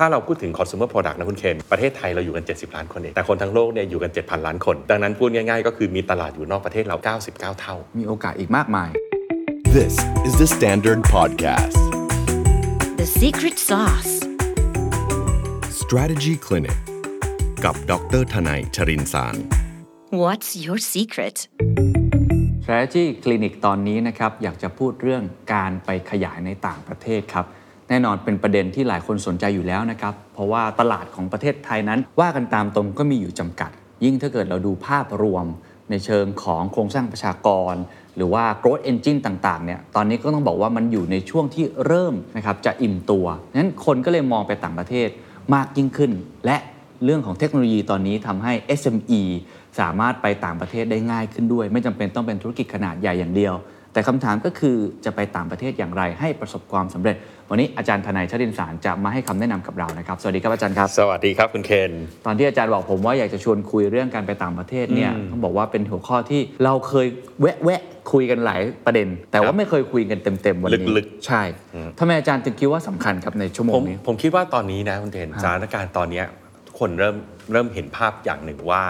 ถ้าเราพูดถึง consumer product นะคุณเคนประเทศไทยเราอยู่กัน 70 ล้านคนเอง แต่คนทั้งโลกเนี่ยอยู่กัน 7,000 ล้านคน ดังนั้นพูดง่ายๆ ก็คือมีตลาดอยู่นอกประเทศเรา 99 เท่า มีโอกาสอีกมากมาย This is the Standard Podcast. The secret sauce. Strategy Clinic กับดรทนายชรินสาร What's your secret? Strategy Clinic ตอนนี้นะครับอยากจะพูดเรื่องการไปขยายในต่างประเทศครับ แน่นอนเป็นประเด็นที่หลายคนสนใจอยู่แล้วนะครับ เพราะว่าตลาดของประเทศไทยนั้น ว่ากันตามตรงก็มีอยู่จำกัด ยิ่งถ้าเกิดเราดูภาพรวมในเชิงของโครงสร้างประชากร หรือว่า growth engine ต่างๆเนี่ยตอนนี้ก็ต้องบอกว่ามันอยู่ในช่วงที่เริ่มนะครับจะอิ่มตัวนั้นคนก็เลยมองไปต่างประเทศมากยิ่งขึ้น และเรื่องของเทคโนโลยีตอนนี้ทำให้ SME สามารถไปต่างประเทศได้ง่ายขึ้นด้วย ไม่จำเป็นต้องเป็นธุรกิจขนาดใหญ่อย่างเดียว แต่คำถามก็คือจะไปต่างประเทศอย่างไรให้ประสบความสำเร็จ วันนี้อาจารย์ทนายชดินสารจะมาให้คำแนะนำกับเรานะครับ สวัสดีครับอาจารย์ครับ สวัสดีครับคุณเคน ตอนที่อาจารย์บอกผมว่าอยากจะชวนคุยเรื่องการไปต่างประเทศเนี่ยต้องบอกว่าเป็นหัวข้อที่เราเคยแวะแวะๆคุยกันหลายประเด็น แต่ว่าไม่เคยคุยกันเต็มๆวันนี้ลึกใช่ทำไมอาจารย์ถึงคิดว่าสำคัญครับในชั่วโมผงมนี้ผมคิดว่าตอนนี้นะคุณเคนสถานการณ์ตอนเนี้ยทุกคนเริ่มเริ่มเห็นภาพอย่างหนึ่งว่า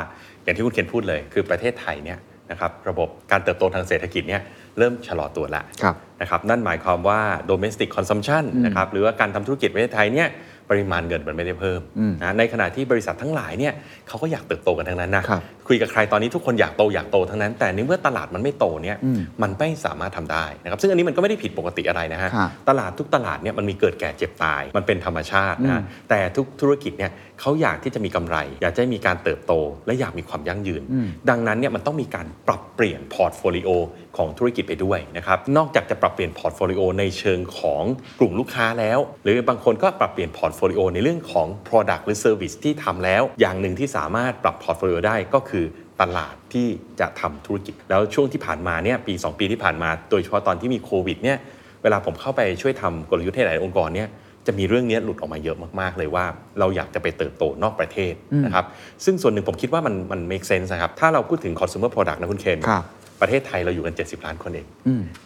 อย่างที่คุณเคนพูดเลย คือประเทศไทยเนี่ยนะครับระบบการเติบโตทางเศรษฐกิจเนี่ย เริ่มชะลอตัวแล้วครับนะครับนั่นหมายความว่า domestic consumption นะครับหรือว่าการทำธุรกิจประเทศไทยเนี่ยปริมาณเงินมันไม่ได้เพิ่มนะในขณะที่บริษัททั้งหลายเนี่ยเขาก็อยากเติบโตกันทั้งนั้นนะครับคุยกับใครตอนนี้ทุกคนอยากโตอยากโตทั้งนั้น แต่ในเมื่อตลาดมันไม่โตเนี่ยมันไม่สามารถทำได้นะครับซึ่งอันนี้มันก็ไม่ได้ผิดปกติอะไรนะฮะครับตลาดทุกตลาดเนี่ยมันมีเกิดแก่เจ็บตายมันเป็นธรรมชาตินะฮะแต่ทุกธุรกิจเนี่ย เขาอยากที่จะมีกำไร อยากจะให้มีการเติบโต และอยากมีความยั่งยืน ดังนั้นเนี่ยมันต้องมีการปรับเปลี่ยน portfolio ของธุรกิจไปด้วยนะครับนอกจากจะปรับเปลี่ยน portfolio ในเชิงของกลุ่มลูกค้าแล้ว หรือบางคนก็ปรับเปลี่ยน portfolio ในเรื่องของ Product หรือ Service ที่ทำแล้ว อย่างหนึ่งที่สามารถปรับพอร์ตโฟลิโอได้ก็คือตลาดที่จะทำธุรกิจ แล้วช่วงที่ผ่านมาเนี่ยปี 2 ปีที่ผ่านมา โดยเฉพาะตอนที่มีโควิดเนี่ยเวลาผมเข้าไปช่วยทำกลยุทธ์ให้หลายองค์กรเนี่ย จะมีเรื่องนี้หลุดออกมาเยอะมากๆ เลยว่า เราอยากจะไปเติบโตนอกประเทศนะครับซึ่งส่วนหนึ่งผมคิดว่ามันมัน make sense นะครับถ้าเราพูดถึง consumer product นะคุณเคนครับประเทศไทยเราอยู่กัน 70 ล้านคนเอง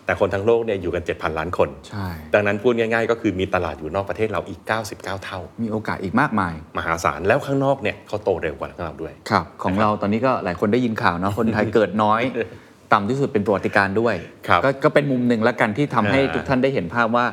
แต่คนทั้งโลกเนี่ยอยู่กัน 7,000 ล้านคนใช่ดังนั้นพูดง่ายๆ ก็คือมีตลาดอยู่นอกประเทศเราอีก 99 เท่า มีโอกาสอีกมากมาย มหาศาล แล้วข้างนอกเนี่ยเขาโตเร็วกว่าข้างเราด้วย ครับ ของเราตอนนี้ก็หลายคนได้ยินข่าวเนาะ คนไทยเกิดน้อย ต่ำที่สุดเป็นประวัติการณ์ด้วยครับก็ก็เป็นมุมหนึ่งแล้วกันที่ทำให้อ่าทุกท่านได้เห็นภาพว่า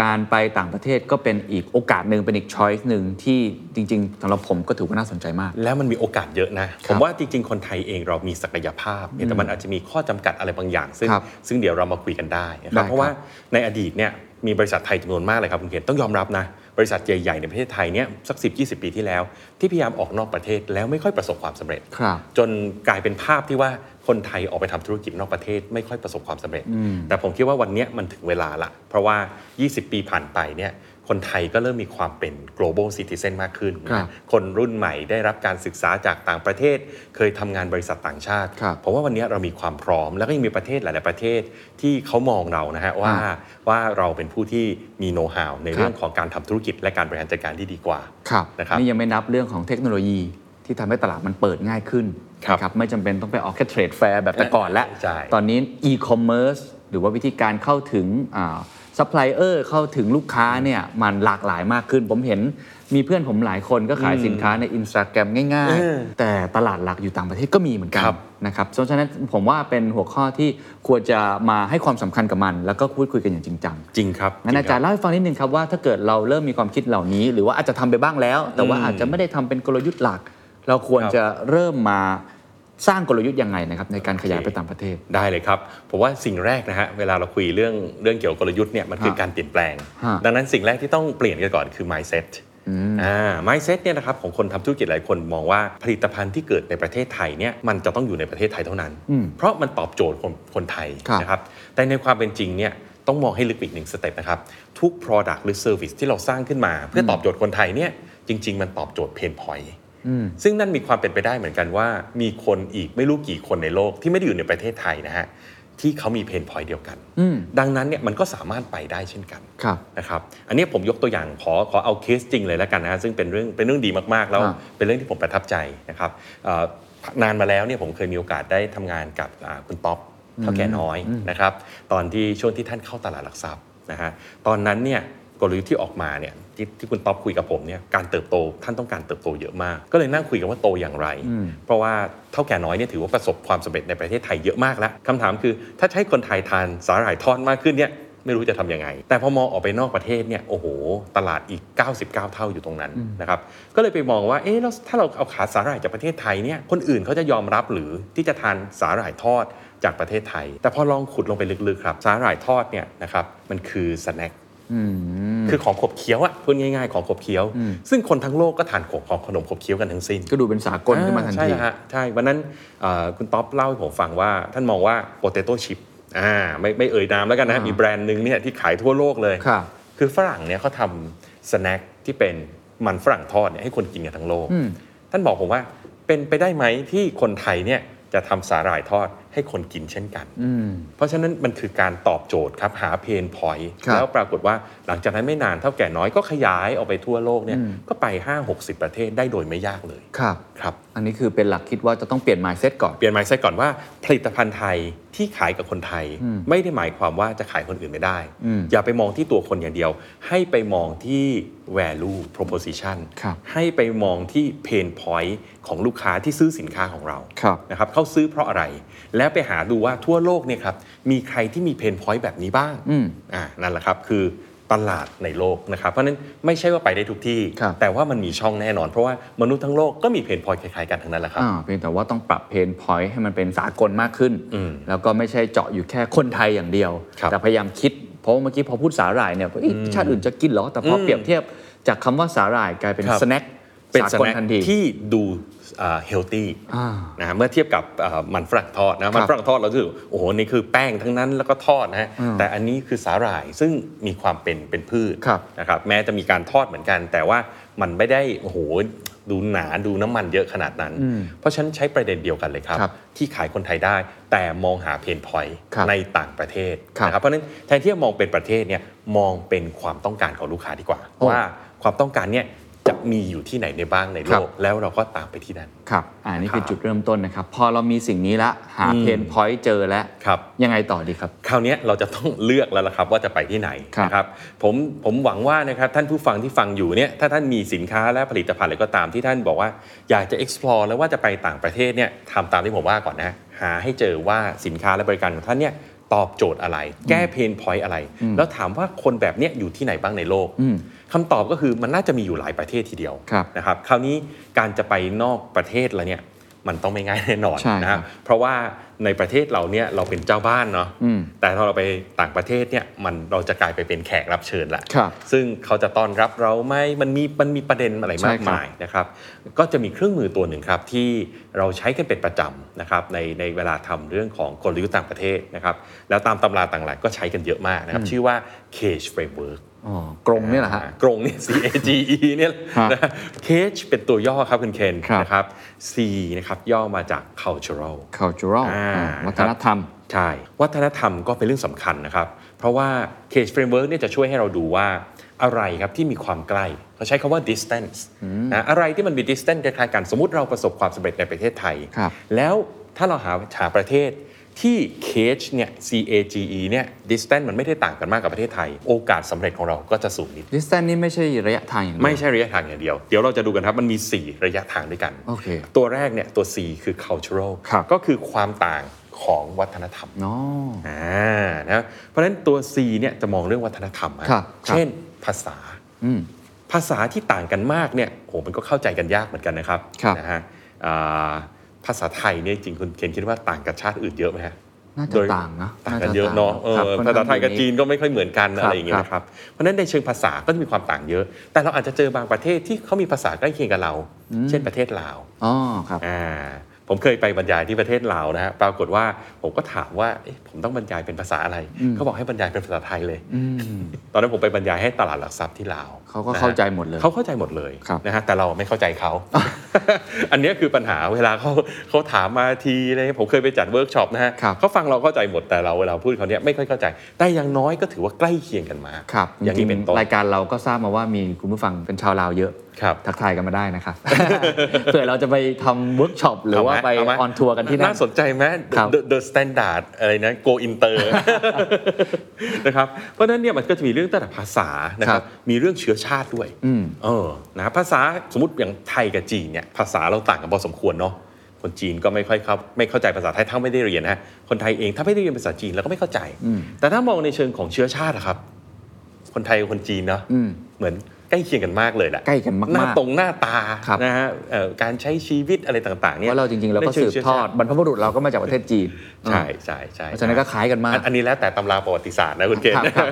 การไปต่างประเทศก็เป็นอีกโอกาสหนึ่งเป็นอีกช้อยส์หนึ่งที่จริงๆสำหรับผมก็ถือว่าน่าสนใจมาก แล้วมันมีโอกาสเยอะนะคผรับมว่าจริง ๆ คนไทยเองเรามีศักยภาพเนี่ยแต่มันอาจจะมีข้อจำกัดอะไรบางอย่าง ซึ่งครับซึ่งเดี๋ยวเรามาคุยกันได้นะคได้รับครับเพราะว่าในอดีตเนี่ยมีบริษัทไทยจำนวนมากเลยครับคุณเขียนต้องยอมรับนะบริษัทใหญ่ๆในประเทศไทยเนี่ยสัก 10 20 ปีที่แล้ว ที่พยายามออกนอกประเทศแล้วไม่ค่อยประสบความสำเร็จครับจนกลายเป็นภาพที่ว่า คนไทยออกไปทำธุรกิจนอกประเทศไม่ค่อยประสบความสำเร็จ แต่ผมคิดว่าวันเนี้ยมันถึงเวลาละ เพราะว่า 20 ปีผ่านไปเนี่ยคนไทยก็เริ่มมีความเป็น global citizen มากขึ้นครับคนรุ่นใหม่ได้รับการศึกษาจากต่างประเทศ เคยทำงานบริษัทต่างชาติครับเพราะว่าวันนี้เรามีความพร้อม แล้วก็ยังมีประเทศหลาย ๆ ประเทศที่เขามองเรานะฮะว่าครับว่าเราเป็นผู้ที่มีโน้ต h าวในครับเรื่องของการทำธุรกิจและการบริหารจัดการที่ดีกว่าครับนะครับนี่ยังไม่นับเรื่องของเทคโนโลยีที่ทำให้ตลาดมันเปิดง่ายขึ้น ครับนะไม่จำเป็นต้องไปออกแค่ trade fair แบบแต่ก่อนแล้วใช่ตอนนี้อีคอมเมิร์ซหรือว่าวิธีการเข้าถึงซัพพลายเออร์เข้าถึงลูกค้าเนี่ยมันหลากหลายมากขึ้น ผมเห็นมีเพื่อนผมหลายคนก็ขายสินค้าในอินสตาแกรมง่ายเออๆแต่ตลาดหลักอยู่ต่างประเทศก็มีเหมือนกันครับนะครับเพราะฉะนั้นผมว่าเป็นหัวข้อที่ควรจะมาให้ความสำคัญกับมัน แล้วก็พูดคุยกันอย่างจริงจังจริงครับงั้นอาจารย์เล่าให้ฟังนิดนึงครับว่าถ้าเกิดเราเริ่มมีความคิดเหล่านี้ หรือว่าอาจจะทำไปบ้างแล้ว แต่ว่าอาจจะไม่ได้ทำเป็นกลยุทธ์หลัก เราควรจะเริ่มมาสร้างกลยุทธ์ยังไงนะครับในการขยายไปต่างประเทศได้เลยครับผมว่าสิ่งแรกนะฮะเวลาเราคุยเรื่องเรื่องเกี่ยวกับกลยุทธ์เนี่ยมันคือฮะการเปลี่ยนแปลงฮะดังนั้นสิ่งแรกที่ต้องเปลี่ยนกันก่อนคือ mindset อ่า mindset เนี่ยนะครับของคนทำธุรกิจหลายคนมองว่าผลิตภัณฑ์ที่เกิดในประเทศไทยเนี่ยมันจะต้องอยู่ในประเทศไทยเท่านั้น เพราะมันตอบโจทย์คนคนไทยครับนะครับแต่ในความเป็นจริงเนี่ยต้องมองให้ลึกไปอีกหนึ่งสเต็ปนะครับทุก product หรือ service ที่เราสร้างขึ้นมา เพื่อตอบโจทย์คนไทยเนี่ยจริง ๆ มันตอบโจทย์ pain point ซึ่งนั่นมีความเป็นไปได้เหมือนกันว่า มีคนอีกไม่รู้กี่คนในโลกที่ไม่ได้อยู่ในประเทศไทยนะฮะที่เขามี pain point เดียวกัน ดังนั้นเนี่ยมันก็สามารถไปได้เช่นกันครับนะครับ อันนี้ผมยกตัวอย่างขอขอเอาเคสจริงเลยแล้วกันนะฮะซึ่งเป็นเรื่องเป็นเรื่องดีมากๆ แล้วอ่าเป็นเรื่องที่ผมประทับใจนะครับเอ่อนานมาแล้วเนี่ยผมเคยมีโอกาสได้ทำงานกับอ่าคุณต๊อบเถ้าแก่น้อยนะครับ ตอนที่ช่วงที่ท่านเข้าตลาดหลักทรัพย์นะฮะตอนนั้นเนี่ย กลยุทธ์ที่ออกมาเนี่ยที่ที่คุณต๊อบคุยกับผมเนี่ยการเติบโตท่านต้องการเติบโตเยอะมาก ก็เลยนั่งคุยกันว่าโตอย่างไร เพราะว่าเท่าแก่น้อยเนี่ยถือว่าประสบความสำเร็จในประเทศไทยเยอะมากแล้วคำถามคือ ถ้าจะใช้คนไทยทานสาหร่ายทอดมากขึ้นเนี่ยไม่รู้จะทำยังไง แต่พอมองออกไปนอกประเทศเนี่ย โอ้โห ตลาดอีก 99 เท่าอยู่ตรงนั้นนะครับ ก็เลยไปมองว่า เอ๊ะแล้วถ้าเราเอาขาสาหร่ายจากประเทศไทยเนี่ย คนอื่นเขาจะยอมรับหรือที่จะทานสาหร่ายทอดจากประเทศไทย แต่พอลองขุดลงไปลึกๆครับ สาหร่ายทอดเนี่ยนะครับ มันคือ snack คือของขบเคี้ยวอะพูดง่ายๆของขบเคี้ยว ซึ่งคนทั้งโลกก็ทานของของขนมขบเคี้ยวกันทั้งสิ้น ก็ดูเป็นสากลขึ้นมาทันใช่ทีฮะใช่วันนั้นเอ่อคุณต๊อบเล่าให้ผมฟังว่าท่านมองว่า potato chip อ่าไม่ไม่เอ่ยนามแล้วกันนะอ่ามีมีแบรนด์หนึ่งเนี่ยที่ขายทั่วโลกเลยครับคือฝรั่งเนี่ยเขาทำ snack ที่เป็นมันฝรั่งทอดเนี่ยให้คนกินกันทั้งโลก ท่านบอกผมว่าเป็นไปได้ไหมที่คนไทยเนี่ยจะทำสาหร่ายทอด ให้คนกินเช่นกัน เพราะฉะนั้นมันคือการตอบโจทย์ครับหาเพนพอยต์ครับแล้วปรากฏว่าหลังจากนั้นไม่นานเท่าแก่น้อยก็ขยายออกไปทั่วโลกเนี่ยก็ไป 5-60 ประเทศได้โดยไม่ยากเลยครับครับ อันนี้คือเป็นหลักคิดว่าจะต้องเปลี่ยน mindset ก่อน เปลี่ยน mindset ก่อนว่าผลิตภัณฑ์ไทยที่ขายกับคนไทย ไม่ได้หมายความว่าจะขายคนอื่นไม่ได้ อย่าไปมองที่ตัวคนอย่างเดียว ให้ไปมองที่ value proposition ครับให้ไปมองที่ pain point ของลูกค้าที่ซื้อสินค้าของเราครับนะครับเขาซื้อเพราะอะไร แล้วไปหาดูว่าทั่วโลกเนี่ยครับมีใครที่มี pain point แบบนี้บ้างอ่านั่นแหละครับคือ ตลาดในโลกนะครับ เพราะฉะนั้นไม่ใช่ว่าไปได้ทุกที่ครับแต่ว่ามันมีช่องแน่นอน เพราะว่ามนุษย์ทั้งโลกก็มี pain point คล้ายๆกันทั้งนั้นแหละครับอ่าเพียงแต่ว่าต้องปรับเพนพอยต์ให้มันเป็นสากลมากขึ้นอืมแล้วก็ไม่ใช่เจาะอยู่แค่คนไทยอย่างเดียวครับแต่พยายามคิด เพราะว่าเมื่อกี้พอพูดสาหร่ายเนี่ยเอ๊ะชาติอื่นจะกินเหรอแต่พอเปรียบเทียบจากคำว่าสาหร่ายกลายเป็นครับ snack เป็นสากลทันที snack ที่ดู healthy อ่านะฮะเมื่อเทียบกับเอ่อมันฝรั่งทอดนะมันฝรั่งทอดเราถือโอ้โหนี่คือแป้งทั้งนั้นแล้วก็ทอดนะฮะแต่อันนี้คือสาหร่ายซึ่งมีความเป็นเป็นพืชครับนะครับแม้จะมีการทอดเหมือนกัน แต่ว่ามันไม่ได้โอ้โหดูหนาดูน้ำมันเยอะขนาดนั้น เพราะฉะนั้นใช้ประเด็นเดียวกันเลยครับครับที่ขายคนไทยได้ แต่มองหา pain point ครับในต่างประเทศครับนะครับเพราะฉะนั้นแทนที่จะมองเป็นประเทศเนี่ยมองเป็นความต้องการของลูกค้าดีกว่าโอ้ว่าความต้องการเนี่ย จะมีอยู่ที่ไหนในบ้างในโลกครับแล้วเราก็ตามไปที่นั่นครับอ่านี่คือครับจุดเริ่มต้นนะครับ พอเรามีสิ่งนี้ละหาอืมเพนพอยต์เจอแล้วครับยังไงต่อดีครับ คราวเนี้ยเราจะต้องเลือกแล้วละครับว่าจะไปที่ไหนครับนะครับผมผมหวังว่านะครับท่านผู้ฟังที่ฟังอยู่เนี่ยถ้าท่านมีสินค้าและผลิตภัณฑ์อะไรก็ตามที่ท่านบอกว่าอยากจะ explore แล้วว่าจะไปต่างประเทศเนี่ยทำตามที่ผมว่าก่อนนะหาให้เจอว่าสินค้าและบริการของท่านเนี่ยตอบโจทย์อะไร แก้เพนพอยต์อะไร แล้วถามว่าคนแบบเนี้ยอยู่ที่ไหนบ้างในโลก คำตอบก็คือมันน่าจะมีอยู่หลายประเทศทีเดียวครับนะครับคราวนี้การจะไปนอกประเทศแล้วเนี่ยมันต้องไม่ง่ายแน่นอนใช่นะคครัรับบเพราะว่าในประเทศเราเนี่ยเราเป็นเจ้าบ้านเนาะอืมแต่ถ้าเราไปต่างประเทศเนี่ยมันเราจะกลายไปเป็นแขกรับเชิญละครับซึ่งเขาจะต้อนรับเราไหมมันมีมันมีประเด็นอะไรใช่มากครับมายนะครับ ก็จะมีเครื่องมือตัวหนึ่งครับที่เราใช้กันเป็นประจำนะครับในในเวลาทำเรื่องของกลยุทธ์ต่างประเทศนะครับแล้วตามตำราต่างหลายก็ใช้กันเยอะมากนะครับชื่อว่า Cage Framework อ๋อ กรงเนี่ยแหละฮะกรงนี่ C A G E เนี่ยฮะนะ Cage เป็นตัวย่อครับคุณเคนครับนะครับ C นะครับย่อมาจาก cultural cultural อ่าอ่าวัฒนธรรม ใช่ วัฒนธรรมก็เป็นเรื่องสำคัญนะครับ เพราะว่า Cage Framework เนี่ยจะช่วยให้เราดูว่าอะไรครับที่มีความใกล้เขาใช้คำว่า distance นะอะไรที่มันมี distance คล้ายๆกัน สมมติเราประสบความสำเร็จในประเทศไทยครับแล้วถ้าเราหาหาประเทศ ที่ Cage เนี่ย C A G E เนี่ย distance มันไม่ได้ต่างกันมากกับประเทศไทย โอกาสสำเร็จของเราก็จะสูงนิด distance นี่ไม่ใช่ระยะทางอย่างเดียวไม่ใช่ระยะทางอย่างเดียว เดี๋ยวเราจะดูกันครับ มันมี 4 ระยะทางด้วยกัน โอเค ตัวแรกเนี่ย ตัว C คือ cultural ครับ ก็คือความต่างของวัฒนธรรมอ๋อ อ่านะเพราะฉะนั้นตัว C เนี่ยจะมองเรื่องวัฒนธรรมฮะครับครับ เช่นภาษา อืม ภาษาที่ต่างกันมากเนี่ยโหมันก็เข้าใจกันยากเหมือนกันนะครับครับ นะฮะอ่า ภาษาไทยเนี่ยจริงคุณเคนคิดว่าต่างกับชาติอื่นเยอะไหมฮะน่าจะโดยต่างนะต่างกันเยอะเนาะเอครับอค่อนภาษาข้างไทยกับ unique จีนก็ไม่ค่อยเหมือนกันครับอะไรอย่างเงี้ยนะครับ เพราะฉะนั้นในเชิงภาษาก็จะมีความต่างเยอะ แต่เราอาจจะเจอบางประเทศที่เขามีภาษาใกล้เคียงกับเรา เช่นประเทศลาวอ๋อครับอ่า ผมเคยไปบรรยายที่ประเทศลาวนะฮะปรากฏว่าผมก็ถามว่าเอ๊ะผมต้องบรรยายเป็นภาษาอะไร เขาบอกให้บรรยายเป็นภาษาไทยเลยตอนนั้นผมไปบรรยายให้ตลาดหลักทรัพย์ที่ลาวเขาก็นะฮะเข้าใจหมดเลยเขาเข้าใจหมดเลยครับนะฮะแต่เราไม่เข้าใจเขา อันเนี้ยคือปัญหาเวลาเขาเขาถามมาทีอะไรผมเคยไปจัดเวิร์กช็อปนะฮะครับเขาฟังเราเข้าใจหมดแต่เราเวลาพูดเขาเนี้ยไม่ค่อยเข้าใจ แต่อย่างน้อยก็ถือว่าใกล้เคียงกันมากครับอย่างนี้เป็นต้นรายการเราก็ทราบมาว่ามีคุณผู้ฟังเป็นชาวลาวเยอะครับ ทักทายกันมาได้นะครับเผื่อเราจะไปทำเวิร์กช็อปหรือว่าไป on tour กันที่นั่นน่าสนใจไหมครับ The The Standard อะไรนะ Go Inter นะครับเพราะฉะนั้นเนี่ยมันก็จะมีเรื่องตั้งแต่ภาษานะคครับมีเรื่องเชื้อชาติด้วยอืมเออนะภาษาสมมติอย่างไทยกับจีนเนี่ยภาษาเราต่างกันพอสมควรเนาะคนจีนก็ไม่ค่อยเข้าไม่เข้าใจภาษาไทยถ้าไม่ได้เรียนนะคนไทยเองถ้าไม่ได้เรียนภาษาจีนเราก็ไม่เข้าใจ แต่ถ้ามองในเชิงของเชื้อชาติอะครับ คนไทยกับคนจีนเนาะอืมเหมือน ใกล้เคียงกันมากเลยแหละใกล้กันมากๆหน้าตรงหน้าตาครับ นะฮะเอ่อการใช้ชีวิตอะไรต่างๆเนี่ยเพราะเราจริงๆเราก็ในชิสืบเชื้ทอดชาติบรรพบุรุษเราก็มาจากประเทศจีนใช่ใช่ใช่เพราะฉะนั้นก็คล้ายกันมาก อันอันนี้แล้วแต่ตำราประวัติศาสตร์นะคุณเกณฑ์ครับครับ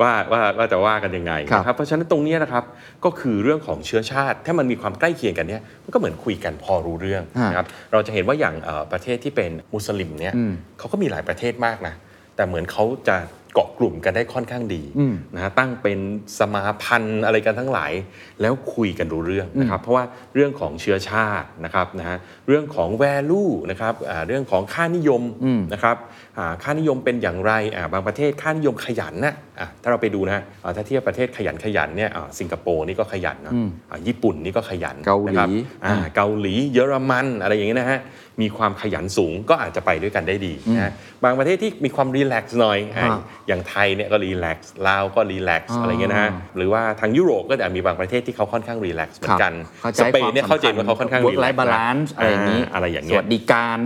ว่าว่าว่าจะว่ากันยังไงครับ นะครับเพราะฉะนั้นตรงเนี้ยนะครับก็คือเรื่องของเชื้อชาติ ถ้ามันมีความใกล้เคียงกันเนี่ยมันก็เหมือนคุยกันพอรู้เรื่องฮะนะครับเราจะเห็นว่าอย่างเอ่อประเทศที่เป็นมุสลิมเนี่ยอืมเขาก็มีหลายประเทศมากนะแต่เหมือนเขาจะ เกาะกลุ่มกันได้ค่อนข้างดีอืมนะฮะตั้งเป็นสมาพันธ์อะไรกันทั้งหลาย แล้วคุยกันรู้เรื่องนะครับเพราะว่าเรื่องของเชื้อชาตินะครับนะฮะเรื่องของ value นะครับอ่าเรื่องของค่านิยมอืมนะครับอ่า ค่านิยมเป็นอย่างไรอ่าบางประเทศค่านิยมขยันนะอะถ้าเราไปดูนะอ่าถ้าเทียบประเทศขยันขยันเนี่ยอ่าสิงคโปร์นี่ก็ขยันนะอ่าญี่ปุ่นนี่ก็ขยันเกาหลีนะครับอ่าอ่าเกาหลีเยอรมันอะไรอย่างเงี้ยนะฮะมีความขยันสูงก็อาจจะไปด้วยกันได้ดีนะฮะบางประเทศที่มีความ relax หน่อยอ่าอ่าอย่างไทยเนี่ยก็ relax ลาวก็ relax อ่าอะไรเงี้ยนะฮะหรือว่าทางยุโรปก็จะมีบางประเทศที่เขาค่อนข้าง relax เหมือนกันครับสเปนเนี่ยเข้าใจว่าเขาค่อนข้างเวิร์กไล relax ฟ์บาลานซ์อะไรอย่างนี้อะไรอย่างสเงี้ยวัสดิการ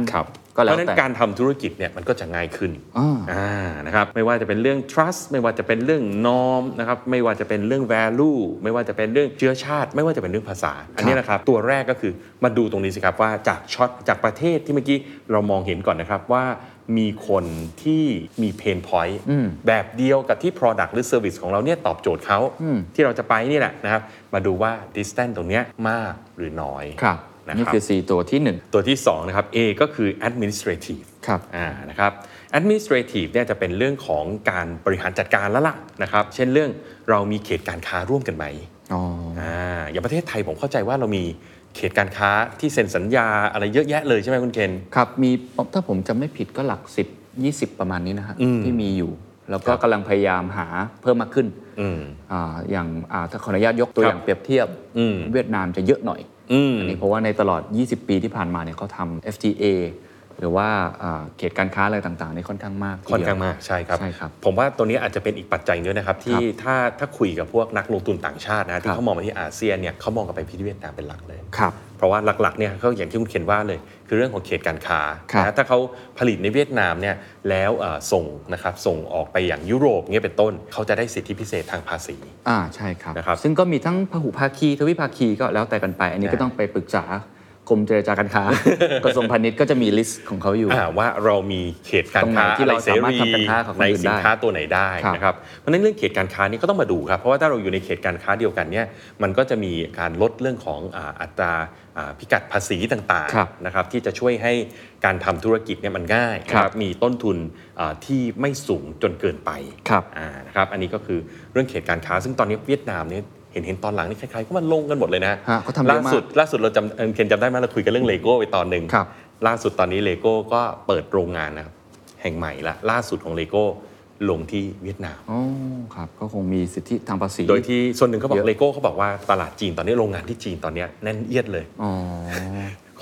ครับก็แล้วเพราะฉะนั้นแต่ การทำธุรกิจเนี่ยมันก็จะง่ายขึ้นอ่า อ่านะครับไม่ว่าจะเป็นเรื่อง trust ไม่ว่าจะเป็นเรื่อง norm นะครับไม่ว่าจะเป็นเรื่อง value ไม่ว่าจะเป็นเรื่องเชื้อชาติ ไม่ว่าจะเป็นเรื่องภาษา อันนี้นะครับตัวแรกก็คือมาดูตรงนี้สิครับว่าจากช็อตจากประเทศที่เมื่อกี้เรามองเห็นก่อนนะครับว่ามีคนที่มี pain point อืมแบบเดียวกับที่ product หรือ service ของเราเนี่ยตอบโจทย์เขาอืมที่เราจะไปนี่แหละนะครับมาดูว่า distance ตรงเนี้ยมากหรือน้อย ครับ นะครับนี่คือ 4 ตัวที่ตัวที่2นะครับ A ก็คือ administrative 1ครับอ่านะครับ administrative เนี่ยจะเป็นเรื่องของการบริหารจัดการแล้วล่ะนะครับเช่นเรื่องเรามีเขตการค้าร่วมกันไหมอ๋ออ่าอย่างประเทศไทยผมเข้าใจว่าเรามีเขตการค้าที่เซ็นสัญญาอะไรเยอะแยะเลยใช่ไหมคุณเคนครับมีถ้าผมจำไม่ผิดก็หลัก 10 20 ประมาณนี้นะฮะอืมที่มีอยู่แล้วคก็รับกำลังพยายามหาเพิ่มมากขึ้นอืมอ่าอย่างอ่าถ้าขออนุญาตยกตัวครับอย่างเปรียบเทียบอืมเวียดนามจะเยอะหน่อย อันนี้เพราะว่าในตลอด 20 ปีที่ผ่านมาเนี่ยเขาทำ FTA หรือว่าอ่าเขตการค้าอะไรต่างๆนี่ค่อนข้างมากทีเดียวค่อนข้างมากใช่ครับใช่ครับ ผมว่าตัวนี้อาจจะเป็นอีกปัจจัยด้วยนะครับ ที่ครับถ้าถ้าคุยกับพวกนักลงทุนต่างชาตินะครับที่เขามองมาที่อาเซียนเนี่ยเขามองกันไปที่เวียดนามเป็นหลักเลยครับเพราะว่าหลักๆเนี่ยเขาอย่างที่คุณเขียนว่าเลย คือเรื่องของเขตการค้าครับนะถ้าเขาผลิตในเวียดนามเนี่ยแล้วเอ่อส่งนะครับส่งออกไปอย่างยุโรปเนี่ยเป็นต้นเขาจะได้สิทธิพิเศษทางภาษีอ่าใช่ครับนะครับซึ่งก็มีทั้งพหุภาคีทวิภาคีก็แล้วแต่กันไป อันนี้ก็นะต้องไปปรึกษา กรมเจรจาการค้า กระทรวงพาณิชย์ก็จะมี list ของเขาอยู่อ่าว่าเรามีเขตการค้าตรงไหนที่เราอะไสามารถทำการค้ากับคนในอื่นได้สินค้าตัวไหนได้ครับนะครับเพราะฉะนั้นเรื่องเขตการค้านี่ก็ต้องมาดูครับเพราะว่าถ้าเราอยู่ในเขตการค้าเดียวกันเนี่ยมันก็จะมีการลดเรื่องของอ่าอัตราอ่าพิกัดภาษีต่างๆครับนะครับที่จะช่วยให้การทำธุรกิจเนี่ยมันง่ายนะคครับมีต้นทุนอ่าที่ไม่สูงจนเกินไปครับอ่านะครับอันนี้ก็คือเรื่องเขตการค้า ซึ่งตอนนี้เวียดนามเนี่ย เห็นเห็นตอนหลังนี่ใครๆก็มันลงกันหมดเลยนะฮะเขาทำเยอะล่าสุดล่าสุดเราจำเอ่อเคนจำได้ไหมเราคุยกันเรื่องเลโก้ไปตอนหนึ่งครับล่าสุดตอนนี้เลโก้ก็เปิดโรงงานนะครับแห่งใหม่ละล่าสุดของเลโก้ลงที่เวียดนาม อ๋อครับ ก็คงมีสิทธิทางภาษี โดยที่ส่วนหนึ่งเขาบอเยกอะ เลโก้เขาบอกว่าตลาดจีนตอนนี้โรงงานที่จีนตอนนี้แน่นเอียดเลย อ๋อ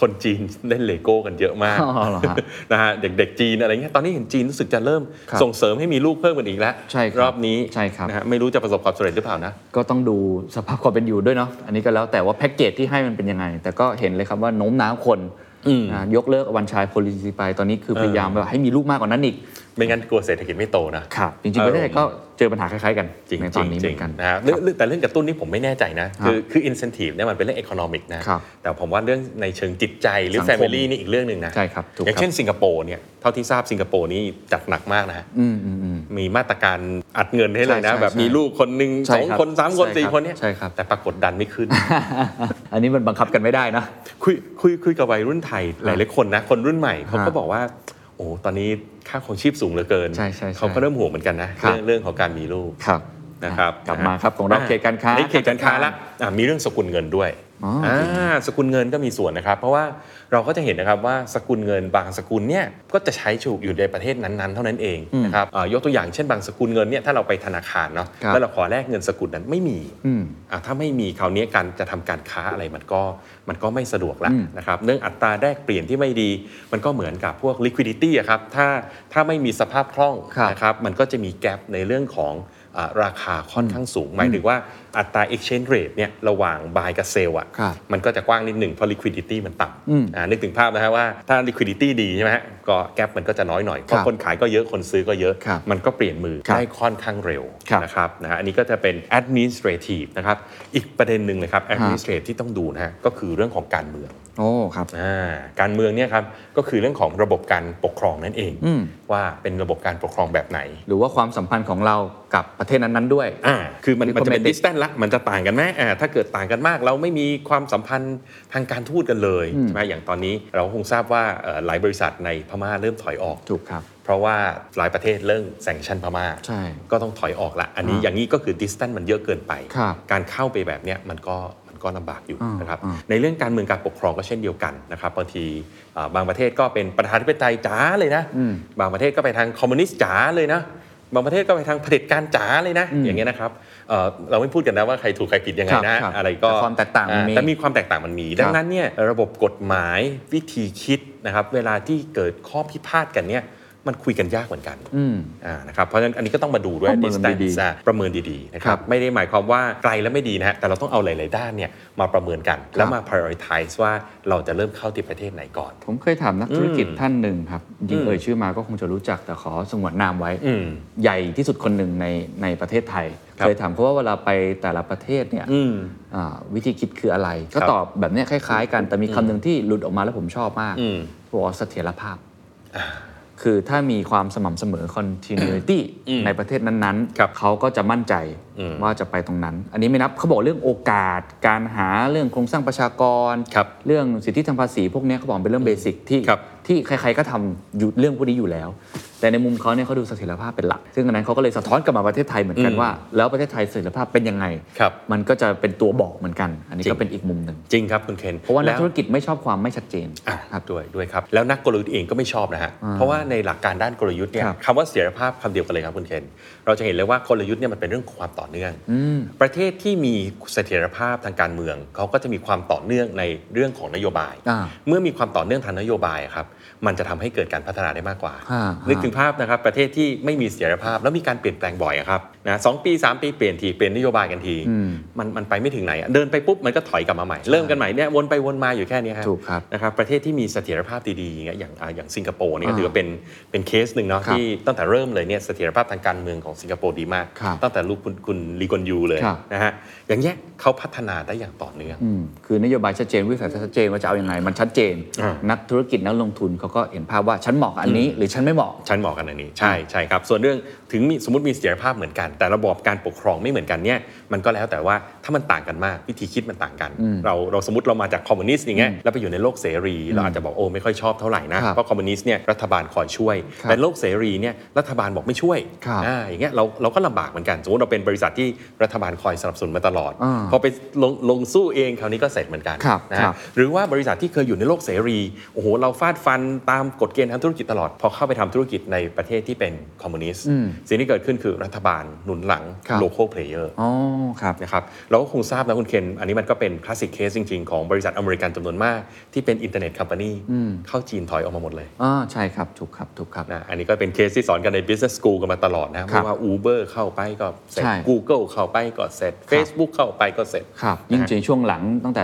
คนจีนเล่นเลโก้กันเยอะมากอ๋อเหรอฮะนะฮะเด็กๆจีนอะไรเงี้ยตอนนี้เห็นจีนรู้สึกจะเริ่มครับส่งเสริมให้มีลูกเพิ่มกันอีกแล้วใช่ครับรอบนี้ใช่ครับนะฮะไม่รู้จะประสบความสำเร็จหรือเปล่านะ ก็ต้องดูสภาพความเป็นอยู่ด้วยเนาะอันนี้ก็แล้วแต่ว่าแพ็กเกจที่ให้มันเป็นยังไง แต่ก็เห็นเลยครับว่าโน้มน้าวคนอืมนะยกเลิกวันชาย policy ไปตอนนี้คือพยายามแบบให้มีลูกมากกว่านั้นอีกไม่งั้นกลัวเศรษฐกิจไม่โตนะครับจริงๆประเทศไทยก็เจอปัญหาคล้ายๆกันจริงในๆตอนนี้เหจมืริองนกันๆนะฮะเรื่องเรื่องแต่เรื่องกระตุ้นนี่ผมไม่แน่ใจนะครับคือคือ incentive เนี่ยมันเป็นเรื่อง economic นะครับแต่ผมว่าเรื่องในเชิงจิตใจหรือสังคม family นี่อีกเรื่องหนึ่งนะใช่ครับถูกอย่างครับเช่นสิงคโปร์เนี่ยเท่าที่ทราบสิงคโปร์นี่จัดหนักมากนะฮะอืมอืมอืมมีมาตรการอัดเงินให้เลยนะใช่ใช่แบบมีลูกคนหนึ่งใช่สองครับคนสามคนใช่สี่ครับคนเนี่ยใช่ครับแต่ปรากฏดันไม่ขึ้น อันนี้มันบังคับกันไม่ได้นะคุยคุยคุยกับวัยรุ่นไทยหลายๆคนนะคนรุ่นใหม่เขาก็ฮะบอกว่าโอ้ตอนนี้ค่าของชีพสูงเหลือเกินใช่ใช่ใช่เขาก็เริ่มห่วงเหมือนกันนะครับเรื่องเรื่องของการมีลูกครับนะครับกลับมาครับของเราเขตการค้าอันนี้เขตการค้าละอะมีเรื่องสกุลเงินด้วยอ๋ออ่อ่าสกุลเงินก็มีส่วนนะครับ เพราะว่า เราก็จะเห็นนะครับว่าสกุลเงินบางสกุลเนี่ยก็จะใช้ถูกอยู่ในประเทศนั้นๆ เท่านั้นเองนะครับอ่ายกตัวอย่างเช่นบางสกุลเงินเนี่ยถ้าเราไปธนาคารเนาะครับแล้วเราขอแลกเงินสกุลนั้นไม่มีอืมอ่าถ้าไม่มีคราวนี้การจะทำการค้าอะไรมันก็มันก็ไม่สะดวกละอืมนะครับเรื่องอัตราแลกเปลี่ยนที่ไม่ดี มันก็เหมือนกับพวก liquidity อะครับถ้าถ้าไม่มีสภาพคล่องครับนะครับมันก็จะมีแกลบในเรื่องของอ่า ราคาค่อนข้างสูง หมายถึงว่าอัตรา exchange rate เนี่ยระหว่าง buy กับ sell อะครับมันก็จะกว้างนิดหนึ่งเพราะ liquidity มันต่อืมำอ่านึกถึงภาพนะฮะว่าถ้า liquidity ดีใช่ไหมฮะก็แกลบมันก็จะน้อยหน่อยเพครัราะบคนขายก็เยอะคนซื้อก็เยอะครับมันก็เปลี่ยนมือครับได้ค่อนข้างเร็วครับนะครับนะฮะอันนี้ก็จะเป็น administrative นะครับอีกประเด็นหนึ่งเลยครับ administrative ที่ต้องดูนะฮะก็คือเรื่องของการเมือง โอ้ครับอ่าการเมืองเนี่ยครับก็คือเรื่องของระบบการปกครองนั่นเองอืมว่าเป็นระบบการปกครองแบบไหน หรือว่าความสัมพันธ์ของเรากับประเทศนั้นๆด้วยอ่าคือมันมันจะเป็น Diplomatic distance ละมันจะต่างกันไหมอ่าถ้าเกิดต่างกันมาก เราไม่มีความสัมพันธ์ทางการทูตกันเลยใช่ไหมอย่างตอนนี้เราคงทราบว่าเอ่อหลายบริษัทในพม่าเริ่มถอยออกถูกครับเพราะว่าหลายประเทศเริ่ม sanction พม่าใช่ก็ต้องถอยออกละ อันนี้อ่าอย่างนี้ก็คือดิส a n นมันเยอะเกินไปครับการเข้าไปแบบเนี้ยมันก็มัน ก็ลำบากอยู่อ่านนะครับอ่าในเรื่องการเมืองการปกครองก็เช่นเดียวกันนะครับบางทีอ่าบางประเทศก็เป็นประชาธิปไตยจ๋าเลยนะอืมบางประเทศก็ไปทางคอมมิวนิสต์จ๋าเลยนะบางประเทศก็ไปทางเผด็จการจ๋าเลยนะอืมอย่างเงี้ยนะครับเอ่อเราไม่พูดกันนะว่าใครถูกใครผิดยังไงครับนะครับอะไรก็แต่ความแตกต่างมันมีอ่แต่มีความแตกต่างมันมี ดังนั้นเนี่ยระบบกฎหมายวิธีคิดนะครับ เวลาที่เกิดข้อพิพาทกันเนี่ย มันคุยกันยากเหมือนกันอืมอ่านะครับเพราะฉะนั้นอันนี้ก็ต้องมาดูด้วยประเมิน distance ดีๆอะประเมินดีๆนะคครัรับบไม่ได้หมายความว่าไกลแล้วไม่ดีนะฮะแต่เราต้องเอาหลาย ๆ ด้านเนี่ยมาประเมินกัน แล้วมา prioritize ว่าเราจะเริ่มเข้าที่ประเทศไหนก่อน ผมเคยถามนักธุรกิจท่านหนึ่งครับยิ่งอืมเอ่ยชื่อมาก็คงจะรู้จักแต่ขอสงวนนามไว้อืมใหญ่ที่สุดคนหนึ่งในในประเทศไทยครับเคยถามเขาว่าเวลาไปแต่ละประเทศเนี่ยอืมอ่าวิธีคิดคืออะไร ก็ครับตอบแบบเนี้ยคล้าย ๆ กันแต่มีคำหนึ่งที่หลุดออกมาแล้วผมชอบมากอืมบอกว่าเสถียรภาพ คือถ้ามีความสม่ำเสมอ continuity อืมในประเทศนั้นครับๆเขาก็จะมั่นใจอืมว่าจะไปตรงนั้น อันนี้ไม่นับเขาบอกเรื่องโอกาส การหาเรื่องโครงสร้างประชากรครับเรื่องสิทธิทางภาษีพวกเนี้ยเขาบอกเป็นเรื่องเบสิกที่ครับ ที่ใครๆก็ทำอยู่เรื่องพวกนี้อยู่แล้ว แต่ในมุมเขาเนี่ยเขาดูเสถียรภาพเป็นหลัก ซึ่งอันนั้นเขาก็เลยสะท้อนกลับมาประเทศไทยเหมือนกันอืมว่า แล้วประเทศไทยเสถียรภาพเป็นยังไง ครับมันก็จะเป็นตัวบอกเหมือนกัน อันนี้จริก็ง เป็นอีกมุมหนึ่งจริงครับคุณเคนเพราะว่านักแล้ธุรกิจไม่ชอบความไม่ชัดเจนอะครับด้วยด้วยครับ แล้วนักกลยุทธ์เองก็ไม่ชอบนะฮะเพราะว่าในหลักการด้านกลยุทธ์เนี่ยครับ คำว่าเสถียรภาพคำเดียวกันเลยครับคุณเคนเราจะเห็นเลยว่ากลยุทธ์เนี่ยมันเป็นเรื่องของความต่อเนื่อง อืม ประเทศที่มีเสถียรภาพทางการเมืองเขาก็จะมีความต่อเนื่องในเรื่องของนโยบาย อ่า เมื่อมีความต่อเนื่องทางนโยบายอะครับมันจะทำให้เกิดการพัฒนาได้มากกว่าอ่า นึกถึงภาพนะครับ ประเทศที่ไม่มีเสถียรภาพแล้วมีการเปลี่ยนแปลงบ่อยอะครับ นะสองปี3ปีเปลี่ยนทีเปลี่ยนนโยบายกันทีอืมมันมันไปไม่ถึงไหนอะเดินไปปุ๊บมันก็ถอยกลับมาใหม่เริ่มกันใหม่เนี่ยวนไปวนมาอยู่แค่เนี้ยครับถูกครับนะครับประเทศที่มีเสถียรภาพดีๆอย่างเงี้ยอย่างอ่าอย่างสิงคโปร์เนี่ยก็อ่าถือว่าเป็นเป็นเคสหนึ่งเนาะครับที่ตั้งแต่เริ่มเลยเนี่ยเสถียรภาพทางการเมืองของสิงคโปร์ดีมากครับตั้งแต่ยุคคุณคุณลีกวนยูเลยครับนะฮะอย่างเงี้ยเขาพัฒนาได้อย่างต่อเนื่องอืมคือนโยบายชัดเจนวิสัยทัศน์ชัดเจนว่าจะเอาอย่างไงมันชัดเจนอ่านักธุรกิจนักลงทุนเขาก็เห็นภาพว่าฉันเหมาะกับอันนี้ หรือฉันไม่เหมาะฉันเหมาะกับอันนี้ใช่ใช่ครับส่วนเรื่องถึงมีสมมติมีเสถียรภาพเหมือนกันแต่ระบอบการปกครองไม่เหมือนกันเนี่ยมันก็แล้วแต่ว่าถ้ามันต่างกันมากวิธีคิดมันต่างกัน เราเราสมมติเรามาจากคอมมิวนิสต์อย่างเงี้ยแล้วไปอยู่ในโลกเสรี เราอาจจะบอกโอ้ไม่ค่อยชอบเท่าไหร่นะครับเพราะคอมมิวนิสต์เนี่ยรัฐบาลคอยช่วยครับแต่โลกเสรีเนี่ยรัฐบาลบอกไม่ช่วยครับอ่าอย่างเงี้ยเราเราก็ลำบากเหมือนกันสมมติเราเป็นบริษัทที่รัฐบาลคอยสนับสนุนมาตลอดอ่าพอไปลงลงสู้เองคราวนี้ก็เสร็จเหมือนกันครับนะครัฮะบหรือว่าบริษัทที่เคยอยู่ในโลกเสรีโอ้โหเราฟาดฟันตามกฎเกณฑ์ทางธุรกิจตลอด พอเข้าไปทำธุรกิจในประเทศที่เป็นคอมมิวนิสต์อืมสิ่งที่เกิดขึ้นคือรัฐบาลหนุนหลัง ครับ local player อ๋อครับ นะครับเราก็คงทราบนะคุณเคน อันนี้มันก็เป็น classic case จริง ๆ ของบริษัทอเมริกันจำนวนมาก ที่เป็น internet company เข้าจีนถอยออกมาหมดเลยอ่าใช่ครับถูกครับถูกครับ นะอันนี้ก็เป็นเคสที่สอนกันใน business school กันมาตลอดนะครับไม่ว่า Uber เข้าไปก็เสร็จ ใช่ Google เข้าไปก็เสร็จ Facebook เข้าไปก็เสร็จ ครับนะฮะยิ่งในช่วงหลังตั้งแต่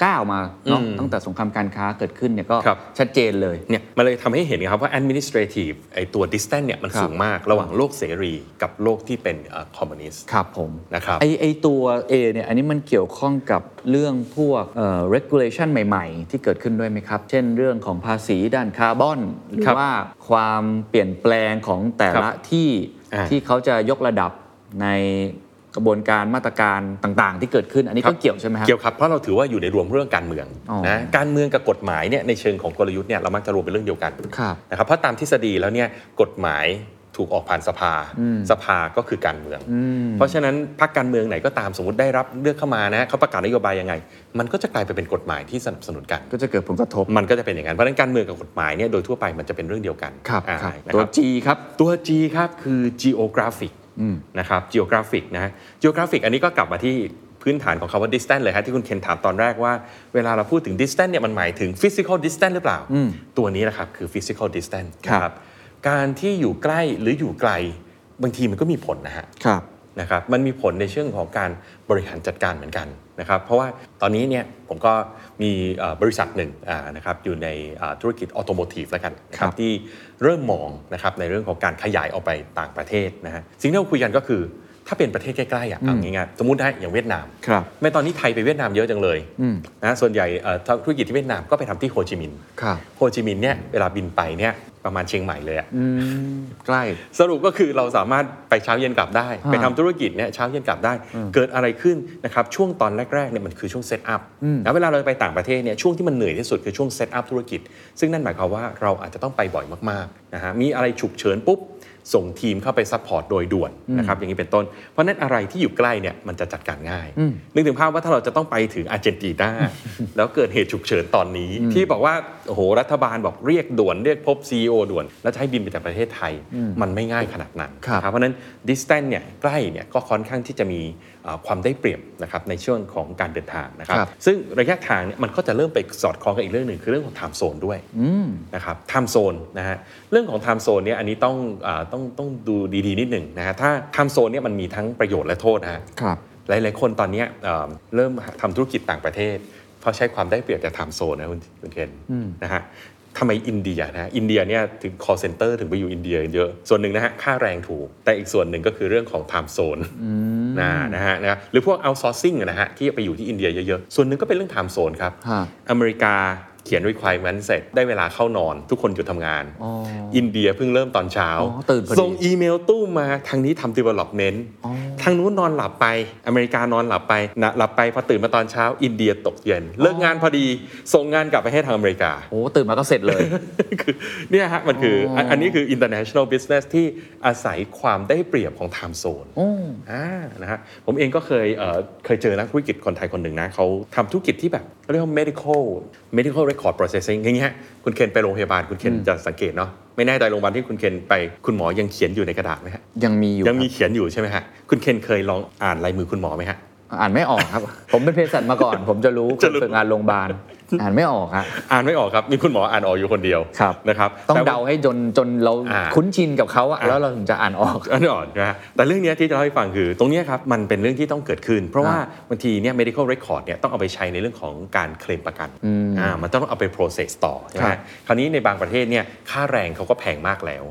2019มาเนาะอืมตั้งแต่สงครามการค้าเกิดขึ้นเนี่ยก็ครับชัดเจนเลยเนี่ยมันเลยทำให้เห็นครับว่า administrative ไอตัว distance เนี่ยมันครับสูงมากระหว่างโลกเสรีกับโลกที่เป็นคอมมิวนิสต์ครับผมนะครับไอไอตัว A เนี่ยอันนี้มันเกี่ยวข้องกับเรื่องพวกเอ่อ regulation ใหม่ ๆ ที่เกิดขึ้นด้วยไหมครับ เช่นเรื่องของภาษีด้านคาร์บอน หรือครับว่าความเปลี่ยนแปลงของแต่ละที่อ่าที่เขาจะยกระดับใน กระบวนการมาตรการต่างๆ ที่เกิดขึ้นอันนี้ครัก็บเกี่ยวใช่ไหมครับเกี่ยวครับเพราะเราถือว่าอยู่ในรวมเรื่องการเมืองอ๋อนะการเมืองกับกฎหมายเนี่ยในเชิงของกลยุทธ์เนี่ยเรามักจะรวมเป็นเรื่องเดียวกันครับนะครับเพราะตามทฤษฎีแล้วเนี่ยกฎหมายถูกออกผ่านสภา สภาก็คือการเมือง เพราะฉะนั้นพรรคการเมืองไหนก็ตามสมมติได้รับเลือกเข้ามานะเขาประกาศนโยบายยังไง มันก็จะกลายไปเป็นกฎหมายที่สนับสนุนกัน ก็จะเกิดผลกระทบ มันก็จะเป็นอย่างนั้น เพราะฉะนั้นการเมืองกับกฎหมายเนี่ยโดยทั่วไปมันจะเป็นเรื่องเดียวกันครับอ่าครับนะตัวครับ G ครับ ตัว G ครับคือ geographic นะครับ geographic นะฮะ geographic อันนี้ก็กลับมาที่พื้นฐานของคำว่า distance เลยฮะที่คุณเคนถามตอนแรกว่าเวลาเราพูดถึง distance เนี่ยมันหมายถึง physical distance หรือเปล่า ตัวนี้นะครับคือ physical distance ครับนะครับการที่อยู่ใกล้หรืออยู่ไกลบางทีมันก็มีผลนะฮะครับนะครับมันมีผลในเชิงของการบริหารจัดการเหมือนกันนะครับเพราะว่าตอนนี้เนี่ยผมก็มีเอ่อบริษัทหนึ่งอ่านะครับอยู่ในอ่าธุรกิจออโตโมทีฟแล้วกันนะคครัรับบที่ เริ่มมองนะครับในเรื่องของการขยายออกไปต่างประเทศนะฮะสิ่งที่เราคุยกันก็คือ ถ้าเป็นประเทศใกล้ๆอะเอาง่ายๆสมมตินะอย่างเวียดนามครับไม่ตอนนี้ไทยไปเวียดนามเยอะจังเลยนะส่วนใหญ่เอ่อธุรกิจที่เวียดนามก็ไปทำที่โฮจิมินห์ครับโฮจิมินห์เนี่ยเวลาบินไปเนี่ยประมาณเชียงใหม่เลยอะใกล้สรุปก็คือเราสามารถไปเช้าเย็นกลับได้อ่าไปทำธุรกิจเนี่ยเช้าเย็นกลับได้ เกิดอะไรขึ้นนะครับช่วงตอนแรกๆเนี่ยมันคือช่วง set up แล้วเวลาเราไปต่างประเทศเนี่ยช่วงที่มันเหนื่อยที่สุดคือช่วง set up ธุรกิจ ซึ่งนั่นหมายความว่าเราอาจจะต้องไปบ่อยมากๆนะฮะมีอะไรฉุกเฉินปุ๊บ ส่งทีมเข้าไป support โดยด่วนนะครับอย่างนี้เป็นต้น เพราะฉะนั้นอะไรที่อยู่ใกล้เนี่ยมันจะจัดการง่าย นึกถึงภาพว่าถ้าเราจะต้องไปถึงอาร์เจนตินาแล้วเกิดเหตุฉุกเฉินตอนนี้ที่บอกว่า โอ้โหรัฐบาลบอกเรียกด่วนเรียกพบ CEO ด่วน แล้วจะให้บินไปจากประเทศไทย มันไม่ง่ายขนาดนั้นครับเพราะฉะนั้น distance เนี่ยใกล้เนี่ยก็ค่อนข้างที่จะมีเอ่อความได้เปรียบนะครับในช่วงของการเดินทางนะครับครับ ซึ่งระยะทางเนี่ยมันก็จะเริ่มไปสอดคล้องกับอีกเรื่องหนึ่งคือเรื่องของ time zone ด้วยนะครับ time zone นะฮะเรื่องของ time zone เนี่ยอันนี้ต้องอาต้องต้องดูดีๆนิดหนึ่งนะฮะถ้า time zone เนี่ยมันมีทั้งประโยชน์และโทษนะฮะครับหลายๆคนตอนเนี้ยเอ่อเริ่มทำธุรกิจต่างประเทศ เพราะใช้ความได้เปรียบจาก time zone นะคุณคุณเคนนะฮะทำไมอินเดียนะฮะอินเดียเนี่ยถึง call center ถึงไปอยู่อินเดียเยอะ ส่วนหนึ่งนะฮะค่าแรงถูก แต่อีกส่วนหนึ่งก็คือเรื่องของ time zone นะนะฮะนะหรือพวก outsourcing อะนะฮะที่ไปอยู่ที่อินเดียเยอะๆ ส่วนหนึ่งก็เป็นเรื่อง time zone ครับฮะอเมริกา เขียน requirement เสร็จได้เวลาเข้านอน ทุกคนหยุดทำงาน อินเดียเพิ่งเริ่มตอนเช้าอ๋อตื่นพอดีส่งอีเมลตู้มมาทางนี้ทำ development ทางนู้นนอนหลับไปอเมริกานอนหลับไปนะหลับไปพอตื่นมาตอนเช้า อินเดียตกเย็น เลิกงานพอดีส่งงานกลับไปให้ทางอเมริกาโอ้ตื่นมาก็เสร็จเลยคือเนี่ยฮะมันคืออันอันนี้คือ international business ที่อาศัยความได้เปรียบของ time zone อ่านะฮะผมเองก็เคยเอ่อเคยเจอนักธุรกิจคนไทยคนหนึ่งนะเขาทำธุรกิจที่แบบ เรียกว่า medical medical record processing อย่างเงี้ยคุณเคนไปโรงพยาบาลคุณเคนจะสังเกตเนาะไม่แน่ใจโรงพยาบาลที่คุณเคนไปคุณหมอยังเขียนอยู่ในกระดาษไหมฮะยังมีอยู่ยังมีครับเขียนอยู่ใช่ไหมฮะคุณเคนเคยลองอ่านลายมือคุณหมอไหมฮะอ่านไม่ออกครับ ผมเป็นเภสัชมาก่อน ผมจะรู้จะรู้ฝึกงานโรงพยาบาลอ่านไม่ออกฮะอ่านไม่ออกครับ มีคุณหมออ่านออกอยู่คนเดียวครับนะครับ ต้องแต่ว่เดาให้จนจนเราอ่าคุ้นชินกับเขาอะอ่าแล้วเราถึงจะอ่านออกอันนี้อ่อนนะฮะแต่เรื่องเนี้ยที่จะเล่าให้ฟังคือ ตรงเนี้ยครับมันเป็นเรื่องที่ต้องเกิดขึ้น เพราะว่าบางทีเนี่ย medical record เนี่ยต้องเอาไปใช้ในเรื่องของการเคลมประกันอ่ามันต้องเอาไป process ต่อใช่ไหมครัฮะบคราวนี้ในบางประเทศเนี่ยค่าแรงเขาก็แพงมากแล้ว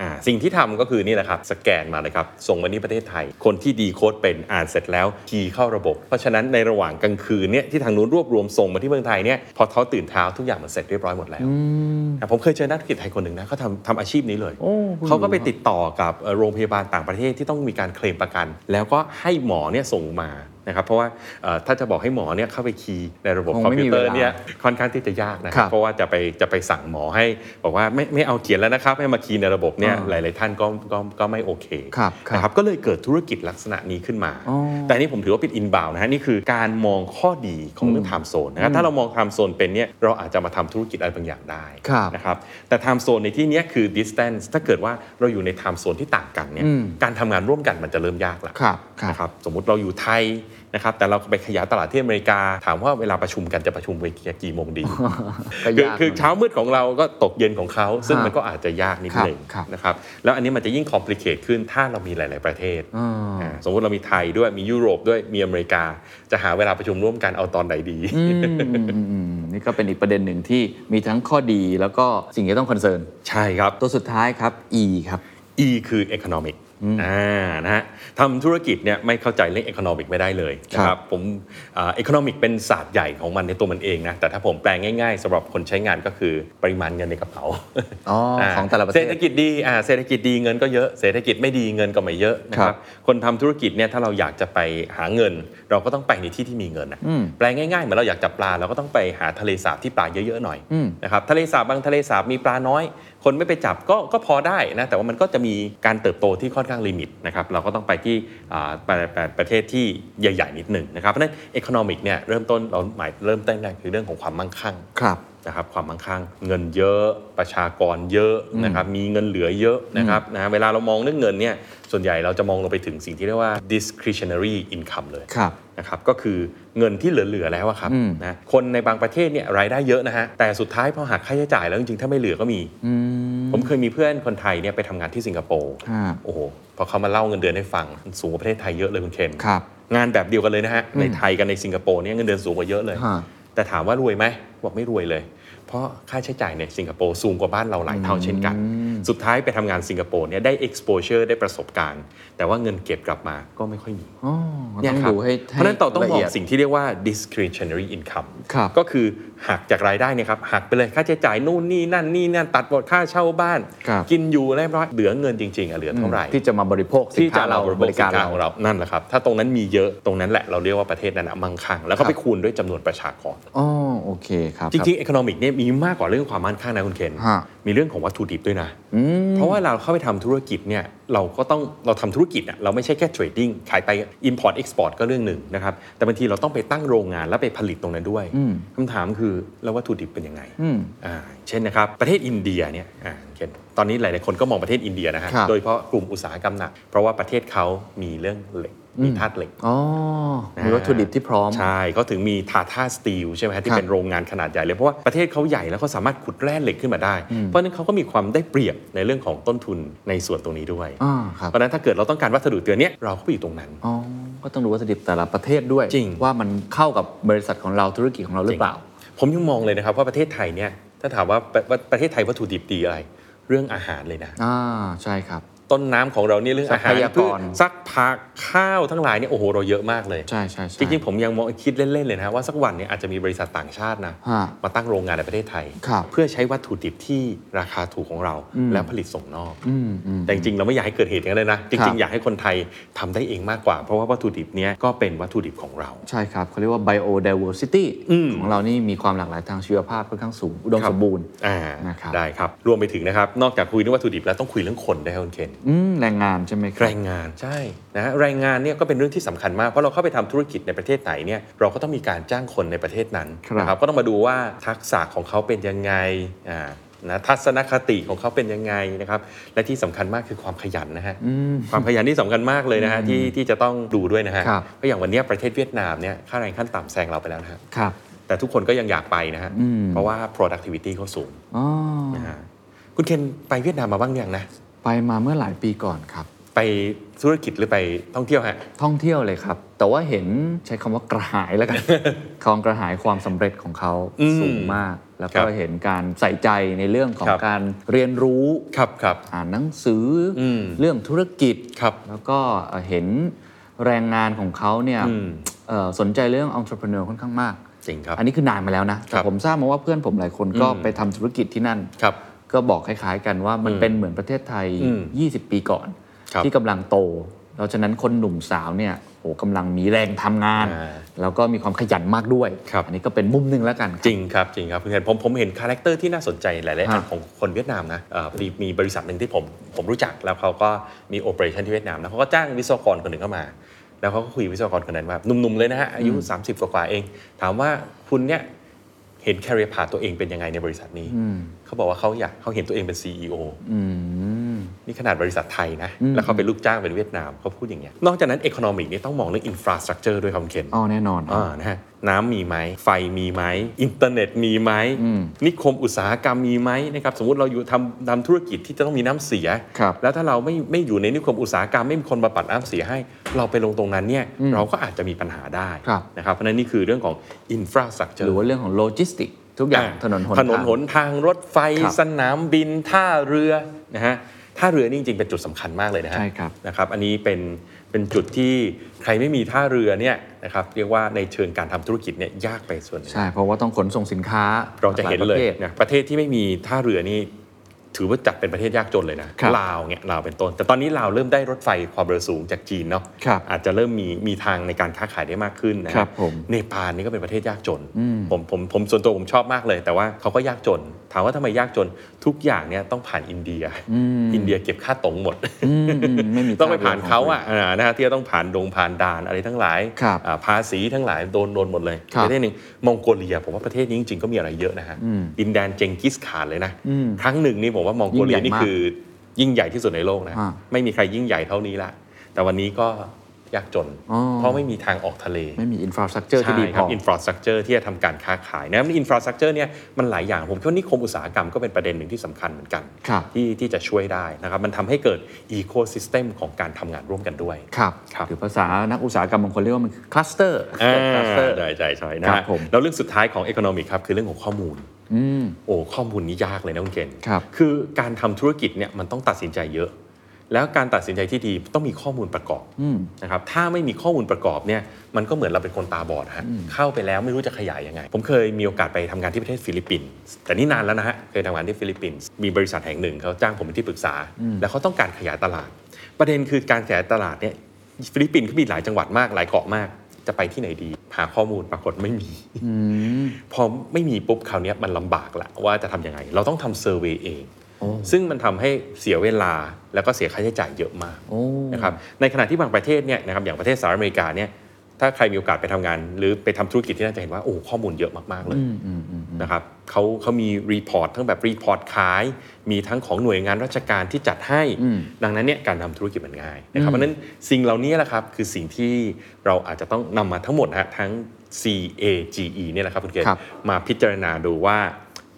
อ่าสิ่งที่ทำก็คือนี่แหละครับสแกนมาเลยครับส่งมาที่ประเทศไทย คนที่ดีโค้ดเป็นอ่านเสร็จแล้วคีย์เข้าระบบ เพราะฉะนั้นในระหว่างกลางคืนเนี่ยที่ทางนู้นรวบรวมส่งมาที่เมืองไทยเนี่ยพอเขาตื่นเช้าทุกอย่างมันเสร็จเรียบร้อยหมดแล้วอะผมเคยเจอนักธุรกิจไทยคนหนึ่งนะเขาทำทำอาชีพนี้เลยโอ้คุณเขาก็ไปติดต่อกับเอ่อโรงพยาบาลต่างประเทศที่ต้องมีการเคลมประกัน แล้วก็ให้หมอเนี่ยส่งมา นะครับเพราะว่าเอ่อถ้าจะบอกให้หมอเนี่ยเข้าไป key ในระบบคอมพิวเตอร์เวลาเนี่ยค่อนข้างที่จะยากนะครับครับเพราะว่าจะไปจะไปสั่งหมอให้ บอกว่าไม่ไม่เอาเขียนแล้วนะครับให้มา key ในระบบเนี่ยอ่าหลาย ๆ ท่านก็ก็ก็ไม่โอเคครับครับนะครับก็เลยเกิดธุรกิจลักษณะนี้ขึ้นมาอ๋อแต่อันนี่ผมถือว่าเป็น inbound นะฮะนี่คือการมองข้อดีของเรื่อง time zone นะครับถ้าเรามอง time zone เป็นเนี่ยเราอาจจะมาทำธุรกิจอะไรบางอย่างได้ครับนะครับแต่ time zone ในที่เนี้ยคือ distance ถ้าเกิดว่าเราอยู่ใน time zone ที่ต่างกันเนี่ยอืมการทำงานร่วมกันมันจะเริ่มยากละครับครับนะครับสมมุติเราอยู่ไทย นะครับแต่เราไปขยายตลาดที่อเมริกา ถามว่าเวลาประชุมกันจะประชุมเวทีกี่โมงดีก็คือยากคือหน่อยเช้ามืดของเราก็ตกเย็นของเขา ซึ่งครับมันก็อาจจะยากนิดครับหนึงครับนะครับแล้วอันนี้มันจะยิ่งคอมพลีเคทขึ้นถ้าเรามีหลาย ๆประเทศอ่าอ่าสมมติเรามีไทยด้วยมียุโรปด้วยมีอเมริกา จะหาเวลาประชุมร่วมกันเอาตอนไหนดีอืมอืมอืมอืมนี่ก็เป็นอีกประเด็นหนึ่งที่มีทั้งข้อดีแล้วก็สิ่งที่ต้องคอนเซิร์นใช่ครับตัวสุดท้ายครับ E ครับ E คือ economic อ่านะฮะทำธุรกิจเนี่ยไม่เข้าใจเรื่อง economic ไม่ได้เลยนะคครัรับบผมอ่า economic เป็นศาสตร์ใหญ่ของมันในตัวมันเองนะแต่ถ้าผมแปลงง่ายๆสำหรับคนใช้งานก็คือปริมาณเงินในกระเป๋าอ๋อของแต่ละประเทศเศรษฐกิจดีอ่าเศรษฐกิจดีเงินก็เยอะเศรษฐกิจไม่ดีเงินก็ไม่เยอะนะคครัรับบคนทำธุรกิจเนี่ยถ้าเราอยากจะไปหาเงิน เราก็ต้องไปในที่ที่มีเงินนะอืมแปลงง่ายๆเหมือนเราอยากจับปลาเราก็ต้องไปหาทะเลสาบที่ปลาเยอะๆหน่อยอืมนะครับทะเลสาบบางทะเลสาบมีปลาน้อยคนไม่ไปจับก็ก็พอได้นะแต่ว่ามันก็จะมีการเติบโตที่ค่อนข้างลิมิตนะครับเราก็ต้องไปที่ประประประเทศที่ใหญ่ ๆ นิดหนึ่งนะครับเพราะฉะนั้น economic เนี่ยเริ่มต้นเราหมายเริ่มต้นแรกคือเรื่องของความมั่งคั่งครับ นะครับความมั่งคั่งเงินเยอะประชากรเยอะนะครับมีเงินเหลือเยอะนะครับนะเวลาเรามองเรื่องเงินเนี่ยส่วนใหญ่เราจะมองลงไปถึงสิ่งที่เรียกว่า discretionary income เลยครับนะครับก็คือเงินที่เหลือ ๆ แล้วอะครับอืมนะคนในบางประเทศเนี่ยรายได้เยอะนะฮะแต่สุดท้ายพอหักค่าใช้จ่ายแล้วจริงๆ ถ้าไม่เหลือก็มีอืมผมเคยมีเพื่อนคนไทยเนี่ยไปทำงานที่สิงคโปร์ครับโอ้โหพอเขามาเล่าเงินเดือนให้ฟังมันสูงกว่าประเทศไทยเยอะเลยคุณเคนครับงานแบบเดียวกันเลยนะฮะในไทยกับในสิงคโปร์เนี่ยเงินเดือนสูงกว่าเยอะเลยฮะแต่ถามว่ารวยไหมบอกไม่รวยเลย เพราะค่าใช้จ่ายในสิงคโปร์สูงกว่าบ้านเราหลายเท่าเช่นกัน สุดท้ายไปทำงานสิงคโปร์เนี่ยได้ exposure ได้ประสบการณ์ แต่ว่าเงินเก็บกลับมาก็ไม่ค่อยมีอ๋อเนี่ยต้องครับดูให้เพราะฉะนั้นต่อต้องละมองเอียดสิ่งที่เรียกว่า discretionary income ครับก็คือหักจากรายได้เนี่ยครับหักไปเลยค่าใช้จ่ายนู่นนี่นั่นนี่นั่นตัดหมดค่าเช่าบ้านครับกินอยู่เรียบร้อยเหลือเงินจริงๆอะเหลือเท่าไหร่ที่จะมาบริโภคสินที่จะค้าเราเราบริการสินค้เราของเรานั่นแหละครับถ้าตรงนั้นมีเยอะตรงนั้นแหละเราเรียกว่าประเทศนั้นนะมั่งคั่งแล้วก็ไปคูณด้วยจำนวนประชากรอ๋อ โอเคครับจริงๆ economic เนี่ยมีมากกว่าเรื่องความมั่นคงนะคุณเคนฮะมีเรื่องของวัตถุดิบด้วยนะอืมเพราะว่าเราเข้าไปทำธุรกิจเนี่ยเราก็ต้องเราทำธุรกิจอะเราไม่ใช่แค่เทรดดิ้งขายไป import export ก็เรื่องหนึ่งนะครับ แต่บางทีเราต้องไปตั้งโรงงานแล้วไปผลิตตรงนั้นด้วยอืมคำถามคือแล้ววัตถุดิบเป็นยังไงอืมอ่าเช่นนะครับ ประเทศอินเดียเนี่ยอ่าเคนตอนนี้หลายๆคนก็มองประเทศอินเดียนะฮะครับโดยเฉพาะกลุ่มอุตสาหกรรมหนักเพราะว่าประเทศเขามีเรื่องเหล็ก มีธาตุเหล็กอ๋อมีวัตถุดิบที่พร้อม ใช่เขาถึงมีทาท่าสตีลใช่ไหมฮะคที่รับเป็นโรงงานขนาดใหญ่เลย เพราะว่าประเทศเขาใหญ่แล้วเขาสามารถขุดแร่เหล็กขึ้นมาได้ เพราะฉะนั้นเขาก็มีความได้เปรียบในเรื่องของต้นทุนในส่วนตรงนี้ด้วยอ่าครับเพราะฉะนั้นถ้าเกิดเราต้องการวัสดุตัวเนี้ยเราก็ไปอยู่ตรงนั้นอ๋อก็ต้องดูวัตถุดิบแต่ละประเทศด้วยจริงว่ามันเข้ากับบริษัทของเราธุรกิจของเราหรือเปล่า ผมยังมองเลยนะครับว่าประเทศไทยเนี่ยถ้าถามว่าประว่าประเทศไทยวัตถุดิบดีอะไร เรื่องอาหารเลยนะอ่าใช่ครับ ต้นน้ำของเราเนี่ยเรื่องอาหารทรัพยากรพืชซักผักข้าวทั้งหลายเนี่ยโอ้โหเราเยอะมากเลยใช่ใช่ใช่จริงๆผมยังมองคิดเล่นๆเลยนะว่าสักวันเนี่ยอาจจะมีบริษัทต่างชาตินะฮะมาตั้งโรงงานในประเทศไทยครับเพื่อใช้วัตถุดิบที่ราคาถูกของเราแล้วผลิตส่งนอกอืมอืมแต่จริงๆเราไม่อยากให้เกิดเหตุอย่างนั้นเลยนะจครัริงบๆอยากให้คนไทยทำได้เองมากกว่า เพราะว่าวัตถุดิบเนี้ยก็เป็นวัตถุดิบของเราใช่ครับเขาเรียกว่า biodiversity อืมของเรานี่มีความหลากหลายทางชีวภาพค่อนข้างสูงอุดมครับสมบูรณ์อ่านะครับได้ครับรวมไปถึงนะครับนอกจากคุยเรื่องวัตถุดิบแล้วต้องคุยเรื่องคนได้วยครับคุณเคนอืมแรงงานใช่ไหมครับแรงงานใช่นะฮะแรงงานเนี่ยก็เป็นเรื่องที่สำคัญมากเพราะเราเข้าไปทำธุรกิจในประเทศไหนเนี่ยเราก็ต้องมีการจ้างคนในประเทศนั้นครับนะครับก็ต้องมาดูว่าทักษะของเขาเป็นยังไงอ่านะทัศนคติของเขาเป็นยังไงนะครับ และที่สำคัญมากคือความขยันนะฮะความขยันที่สำคัญมากเลยนะฮะที่ที่จะต้องดูด้วยนะฮะครับเพราะอย่างวันเนี้ยประเทศเวียดนามเนี่ยค่าแรงขั้นต่ำแซงเราไปแล้วนะฮะครับ แต่ทุกคนก็ยังอยากไปนะฮะอืมเพราะว่า productivity เขาสูงอ๋อนะฮะคุณเคนไปเวียดนามมาบ้างยังนะ ไปมาเมื่อหลายปีก่อนครับ ไปธุรกิจหรือไปท่องเที่ยวฮะ ท่องเที่ยวเลยครับ แต่ว่าเห็นใช้คำว่ากระหายแล้วกันความกระหายความสำเร็จของเขาอืมสูงมาก แล้วครัก็บเห็นการใส่ใจในเรื่องของครับการเรียนรู้ครับครับอ่านหนังสืออมเรื่องธุรกิจครับ แล้วก็เอ่อเห็นแรงงานของเขาเนี่ยอืมเอ่อสนใจเรื่อง entrepreneur ค่อนข้างมากจริงครับ อันนี้คือนานมาแล้วนะครับแต่ผมทราบมาว่าเพื่อนผมหลายคนก็อืมไปทำธุรกิจที่นั่นครับ ก็บอกคล้ายๆกันว่ามันอืมเป็นเหมือนประเทศไทยอืม20 ปีก่อนครับที่กำลังโต แล้วฉะนั้นคนหนุ่มสาวเนี่ยโอ้กำลังมีแรงทำงานอ่าแล้วก็มีความขยันมากด้วยครับอันนี้ก็เป็นมุมหนึ่งแล้วกัน จริงครับจริงครับคุณเคนผมผมเห็น character ที่น่าสนใจหลายๆอันฮะของคนเวียดนามนะเอ่อพอดีมีบริษัทหนึ่งที่ผมผมรู้จักแล้วเขาก็มี operation ที่เวียดนามแล้วเขาก็จ้างวิศวกรคนหนึ่งเข้ามาแล้วเขาก็คุยกับวิศวกรคนนั้นว่าหนุ่มๆเลยนะฮะอายุ 30 กว่าๆเอง ถามว่าคุณเนี่ย เห็น career path ตัวเองเป็นยังไงในบริษัทนี้ เขาบอกว่าเขาอยากเขาเห็นตัวเองเป็น CEO อืม นี่ขนาดบริษัทไทยนะ แล้วเขาเป็นลูกจ้างเป็นเวียดนามเขาพูดอย่างเงี้ยนอกจากนั้น economic นี่ต้องมองเรื่อง infrastructure ด้วยครับคุณเคนอ๋อแน่นอนอ่านะฮะน้ำมีไหมไฟมีไหมอินเทอร์เน็ตมีไหมอืมนิคมอุตสาหกรรมมีไหมนะครับสมมติเราอยู่ทำทำธุรกิจที่จะต้องมีน้ำเสียครับแล้วถ้าเราไม่ไม่อยู่ในนิคมอุตสาหกรรมไม่มีคนมาปัดน้ำเสียให้ เราไปลงตรงนั้นเนี่ยเราก็อาจจะมีปัญหาได้ครับนะครับเพราะฉะนั้นนี่คือเรื่องของ infrastructure หรือว่าเรื่องของโลจิสติกทุกอย่างถนนหนถนนทางหนทางรถไฟครับสนามบินท่าเรือนะฮะ ท่าเรือนี่จริงๆเป็นจุดสำคัญมากเลยนะฮะใช่ครับนะครับ อันนี้เป็นเป็นจุดที่ใครไม่มีท่าเรือเนี่ยนะครับเรียกว่าในเชิงการทำธุรกิจเนี่ยยากไปส่วนหนึ่งใช่เพราะว่าต้องขนส่งสินค้าเราจะเห็นเลยหาประภทนะประเทศที่ไม่มีท่าเรือนี่ ถือว่าจัดเป็นประเทศยากจนเลยนะครับลาวเนี่ยลาวเป็นต้น แต่ตอนนี้ลาวเริ่มได้รถไฟความเร็วสูงจากจีนเนาะครับอาจจะเริ่มมีมีทางในการค้าขายได้มากขึ้นนะครับผมเนปาลนี่ก็เป็นประเทศยากจน ผมผมผมส่วนตัวผมชอบมากเลย แต่ว่าเขาก็ยากจน ถามว่าทำไมยากจนทุกอย่างเนี่ยต้องผ่านอินเดีย อินเดียเก็บค่าตรงหมดอืมอืมไม่มีต้องไปผ่านทางเขาอะอ่านะฮะที่จะต้องผ่านดงผ่านด่านอะไรทั้งหลายครับอ่าภาษีทั้งหลายโดนโดนหมดเลยครับประเทศหนึ่งมองโกเลียผมว่าประเทศนี้จริงๆก็มีอะไรเยอะนะฮะดินแดนเจงกิสข่านเลยนะครั้งหนึ่งนี่ผมว่ามองโกเลียยิ่งใหญ่นี่มากคือ ยิ่งใหญ่ที่สุดในโลกนะอ่าไม่มีใครยิ่งใหญ่เท่านี้ละ แต่วันนี้ก็ ยากจนอ๋อเพราะไม่มีทางออกทะเล ไม่มี infrastructure ที่ดีใช่ครับอ infrastructure ที่จะทำการค้าขายนะ infrastructure เนี่ยมันหลายอย่างผมคิดว่านิคมอุตสาหกรรมก็เป็นประเด็นหนึ่งที่สำคัญเหมือนกันครับที่ที่จะช่วยได้นะครับมันทำให้เกิด ecosystem ของการทำงานร่วมกันด้วยครับครับหรือภาษานักอุตสาหกรรมบางคนเรียกว่ามันคือ cluster อ่า cluster ใช่ใช่ใช่นะฮะครับผมแล้วเรื่องสุดท้ายของ Economic ครับคือเรื่องของข้อมูลอืมโอ้ข้อมูลนี้ยากเลยนะคุณเกณฑ์ครับคือการทำธุรกิจเนี่ยมันต้องตัดสินใจเยอะ แล้วการตัดสินใจที่ดีต้องมีข้อมูลประกอบอืมนะครับถ้าไม่มีข้อมูลประกอบเนี่ยมันก็เหมือนเราเป็นคนตาบอดฮะเข้าไปแล้วไม่รู้จะขยายยังไง ผมเคยมีโอกาสไปทำงานที่ประเทศฟิลิปปินส์แต่นี่นานแล้วนะฮะเคยทำงานที่ฟิลิปปินส์มีบริษัทแห่งหนึ่งเขาจ้างผมเป็นที่ปรึกษา แล้วเขาต้องการขยายตลาด ประเด็นคือการขยายตลาดเนี่ยฟิลิปปินส์เขามีหลายจังหวัดมากหลายเกาะมากจะไปที่ไหนดี หาข้อมูลปรากฏไม่มีพอไม่มีปุ๊บคราวเนี้ยมันลำบากละว่าจะทำยังไง เราต้องทำ survey เอง ซึ่งมันทำให้เสียเวลาแล้วก็เสียค่าใช้จ่ายเยอะมากโอ้นะครับในขณะที่บางประเทศเนี่ยนะครับอย่างประเทศสหรัฐอเมริกาเนี่ยถ้าใครมีโอกาสไปทำงาน หรือไปทำธุรกิจที่นั่นจะเห็นว่าโอ้ข้อมูลเยอะมาก ๆ เลยนะครับเขาเขามี report ทั้งแบบ report ขาย มีทั้งของหน่วยงานราชการที่จัดให้ ดังนั้นเนี่ยการทำธุรกิจมันง่ายนะครับเพราะฉะนั้นสิ่งเหล่านี้แหละครับคือสิ่งที่เราอาจจะต้องนำมาทั้งหมดนะฮะทั้ง CAGE เนี่ยแหละครับคุณเคนครับมาพิจารณาดูว่า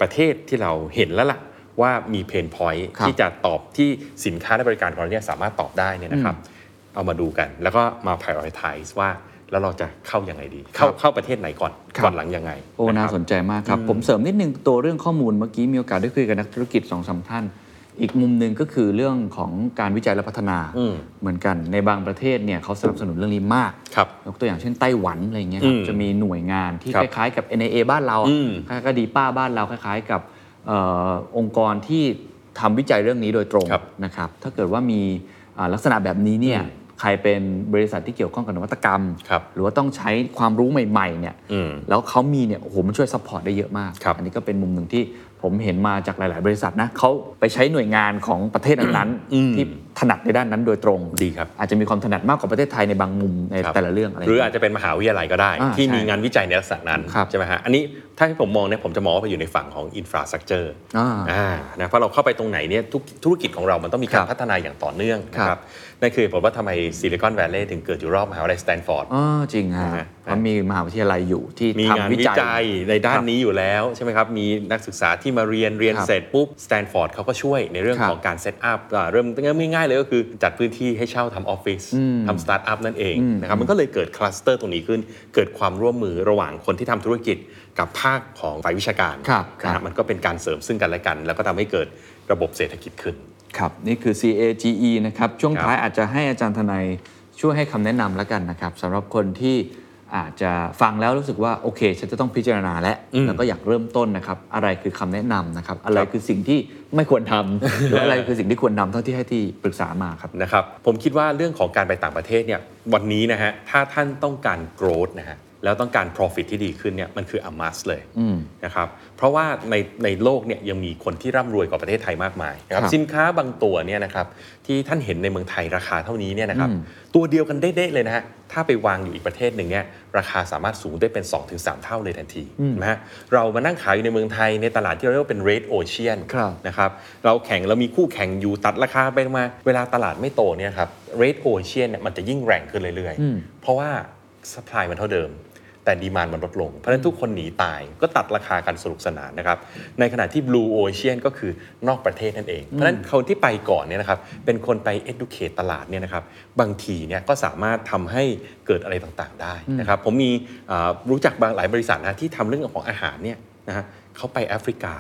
ประเทศที่เราเห็นแล้วล่ะ ว่ามี pain point ครับที่จะตอบที่สินค้าและบริการของเราเนี่ยสามารถตอบได้เนี่ยนะครับ เอามาดูกัน แล้วก็มา prioritize ว่าแล้วเราจะเข้ายังไงดี เข้าเข้าประเทศไหนก่อนครับก่อนหลังยังไง โอ้ะน่าครับสนใจมากครับ ผมเสริมนิดนึงตัวเรื่องข้อมูลเมื่อกี้มีโอกาสได้คุยกับนักธุรกิจสองสามท่าน อีกมุมหนึ่งก็คือเรื่องของการวิจัยและพัฒนาอืมเหมือนกันในบางประเทศเนี่ยเขาสนับสนุนเรื่องนี้มากครับยกตัวอย่างเช่นไต้หวันอะไรเงี้ยครับอืมจะมีหน่วยงานที่ครัคบล้ายๆกับ NAA บ้านเราอะอืมคล้ายๆกับดีป้าบ้านเราคล้ายๆกับเออองค์กรที่ทำวิจัยเรื่องนี้โดยตรงครับนะครับ ถ้าเกิดว่ามีอ่าลักษณะแบบนี้เนี่ยใครเป็นบริษัทที่เกี่ยวข้องกับนวัตกรรมครับหรือว่าต้องใช้ความรู้ใหม่ๆเนี่ยอืมแล้วเขามีเนี่ยโอ้โหมันช่วย support ได้เยอะมากครับอันนี้ก็เป็นมุมหนึ่งที่ ผมเห็นมาจากหลาย ๆ บริษัทนะเขาไปใช้หน่วยงานของประเทศนั้นอืมๆที่ถนัดในด้านนั้นโดยตรงดีครับ อาจจะมีความถนัดมากกว่าประเทศไทยในบางมุมในครับแต่ละเรื่องอะไร หรืออาจจะเป็นมหาวิทยาลัยก็ได้อ่าที่ใช่มีงานวิจัยในลักษณะนั้นครับใช่ไหมฮะอันนี้ถ้าให้ผมมองเนี่ยผมจะมองว่าไปอยู่ในฝั่งของ infrastructureอ่าอ่านะเพราะเราเข้าไปตรงไหนเนี่ยทุกธุรกิจของเรามันต้องมีการครับพัฒนาอย่างต่อเนื่องนะคครับ นั่นคือผมว่าทำไมซิลิคอนแวลลีย์ถึงเกิดอยู่รอบมหาวิทยาลัยสแตนฟอร์ดอ๋อจริงฮะนะฮะเพราะมีมหาวิทยาลัยอยู่ที่มีงานทำวิวิจัยจัยในด้าคนรัครับนี้อยู่แล้วใช่ไหมครับ มีนักศึกษาที่มาเรียนเรียนครับเสร็จปุ๊บสแตนฟอร์ดเขาก็ช่วยในเรื่องครับของการ set up เริ่มเริ่มง่ายๆเลยก็คือจัดพื้นที่ให้เช่าทำออฟฟิศทำสตาร์ทอัพนั่นเองนะครับมันก็เลยเกิด cluster ตรงนี้ขึ้น เกิดความร่วมมือระหว่างคนที่ทำธุรกิจกับภาคของฝ่ายวิชาการครับนะคครัรับบมันก็เป็นการเสริมซึ่งกันและกัน แล้วก็ทำให้เกิดระบบเศรษฐกิจขึ้น ครับนี่คือ CAGE นะครับช่วงครับท้ายอาจจะให้อาจารย์ทนายช่วยให้คำแนะนำแล้วกันนะครับสำหรับคนที่อาจจะฟังแล้วรู้สึกว่าโอเค ฉันจะต้องพิจารณาแล้วอืมแล้วก็อยากเริ่มต้นนะครับ อะไรคือคำแนะนำนะครับ อะไรครับคือสิ่งที่ไม่ควรทำหรืออะไรคือสิ่งที่ควรทำเท่าที่ให้ที่ปรึกษามาครับนะครับ ผมคิดว่าเรื่องของการไปต่างประเทศเนี่ยวันนี้นะฮะถ้าท่านต้องการ growth นะฮะ แล้วต้องการ profit ที่ดีขึ้นเนี่ยมันคือ a must เลยอืมนะครับเพราะว่าในในโลกเนี่ยยังมีคนที่ร่ำรวยกว่าประเทศไทยมากมายนะครับครับสินค้าบางตัวเนี่ยนะครับที่ท่านเห็นในเมืองไทยราคาเท่านี้เนี่ยนะครับอืมตัวเดียวกันเด้ๆเลยนะฮะถ้าไปวางอยู่อีกประเทศหนึ่งเนี่ยราคาสามารถสูงได้เป็น 2-3 เท่าเลยทันทีนะฮะเรามานั่งขายอยู่ในเมืองไทยในตลาดที่เราเรียกว่าเป็น red ocean ครับนะครับเราแข่งเรามีคู่แข่งอยู่ตัดราคาไปมา เวลาตลาดไม่โตเนี่ยครับ red ocean เนี่ยมันจะยิ่งแรงขึ้นเรื่อยอืมๆเพราะว่า supply มันเท่าเดิม แต่ดีมานมันลดลง เพราะฉะนั้นทุกคนหนีตายก็ตัดราคากันสนุกสนานนะครับ ในขณะที่ blue ocean ก็คือนอกประเทศนั่นเอง เพราะฉะนั้นคนที่ไปก่อนเนี่ยนะครับเป็นคนไป educate ตลาดเนี่ยนะครับบางทีเนี่ยก็สามารถทำให้เกิดอะไรต่างๆ ได้นะครับผมมีอ่ารู้จักบางหลายบริษัทนะที่ทำเรื่องของอาหารเนี่ยนะฮะเขาไปแอฟริกา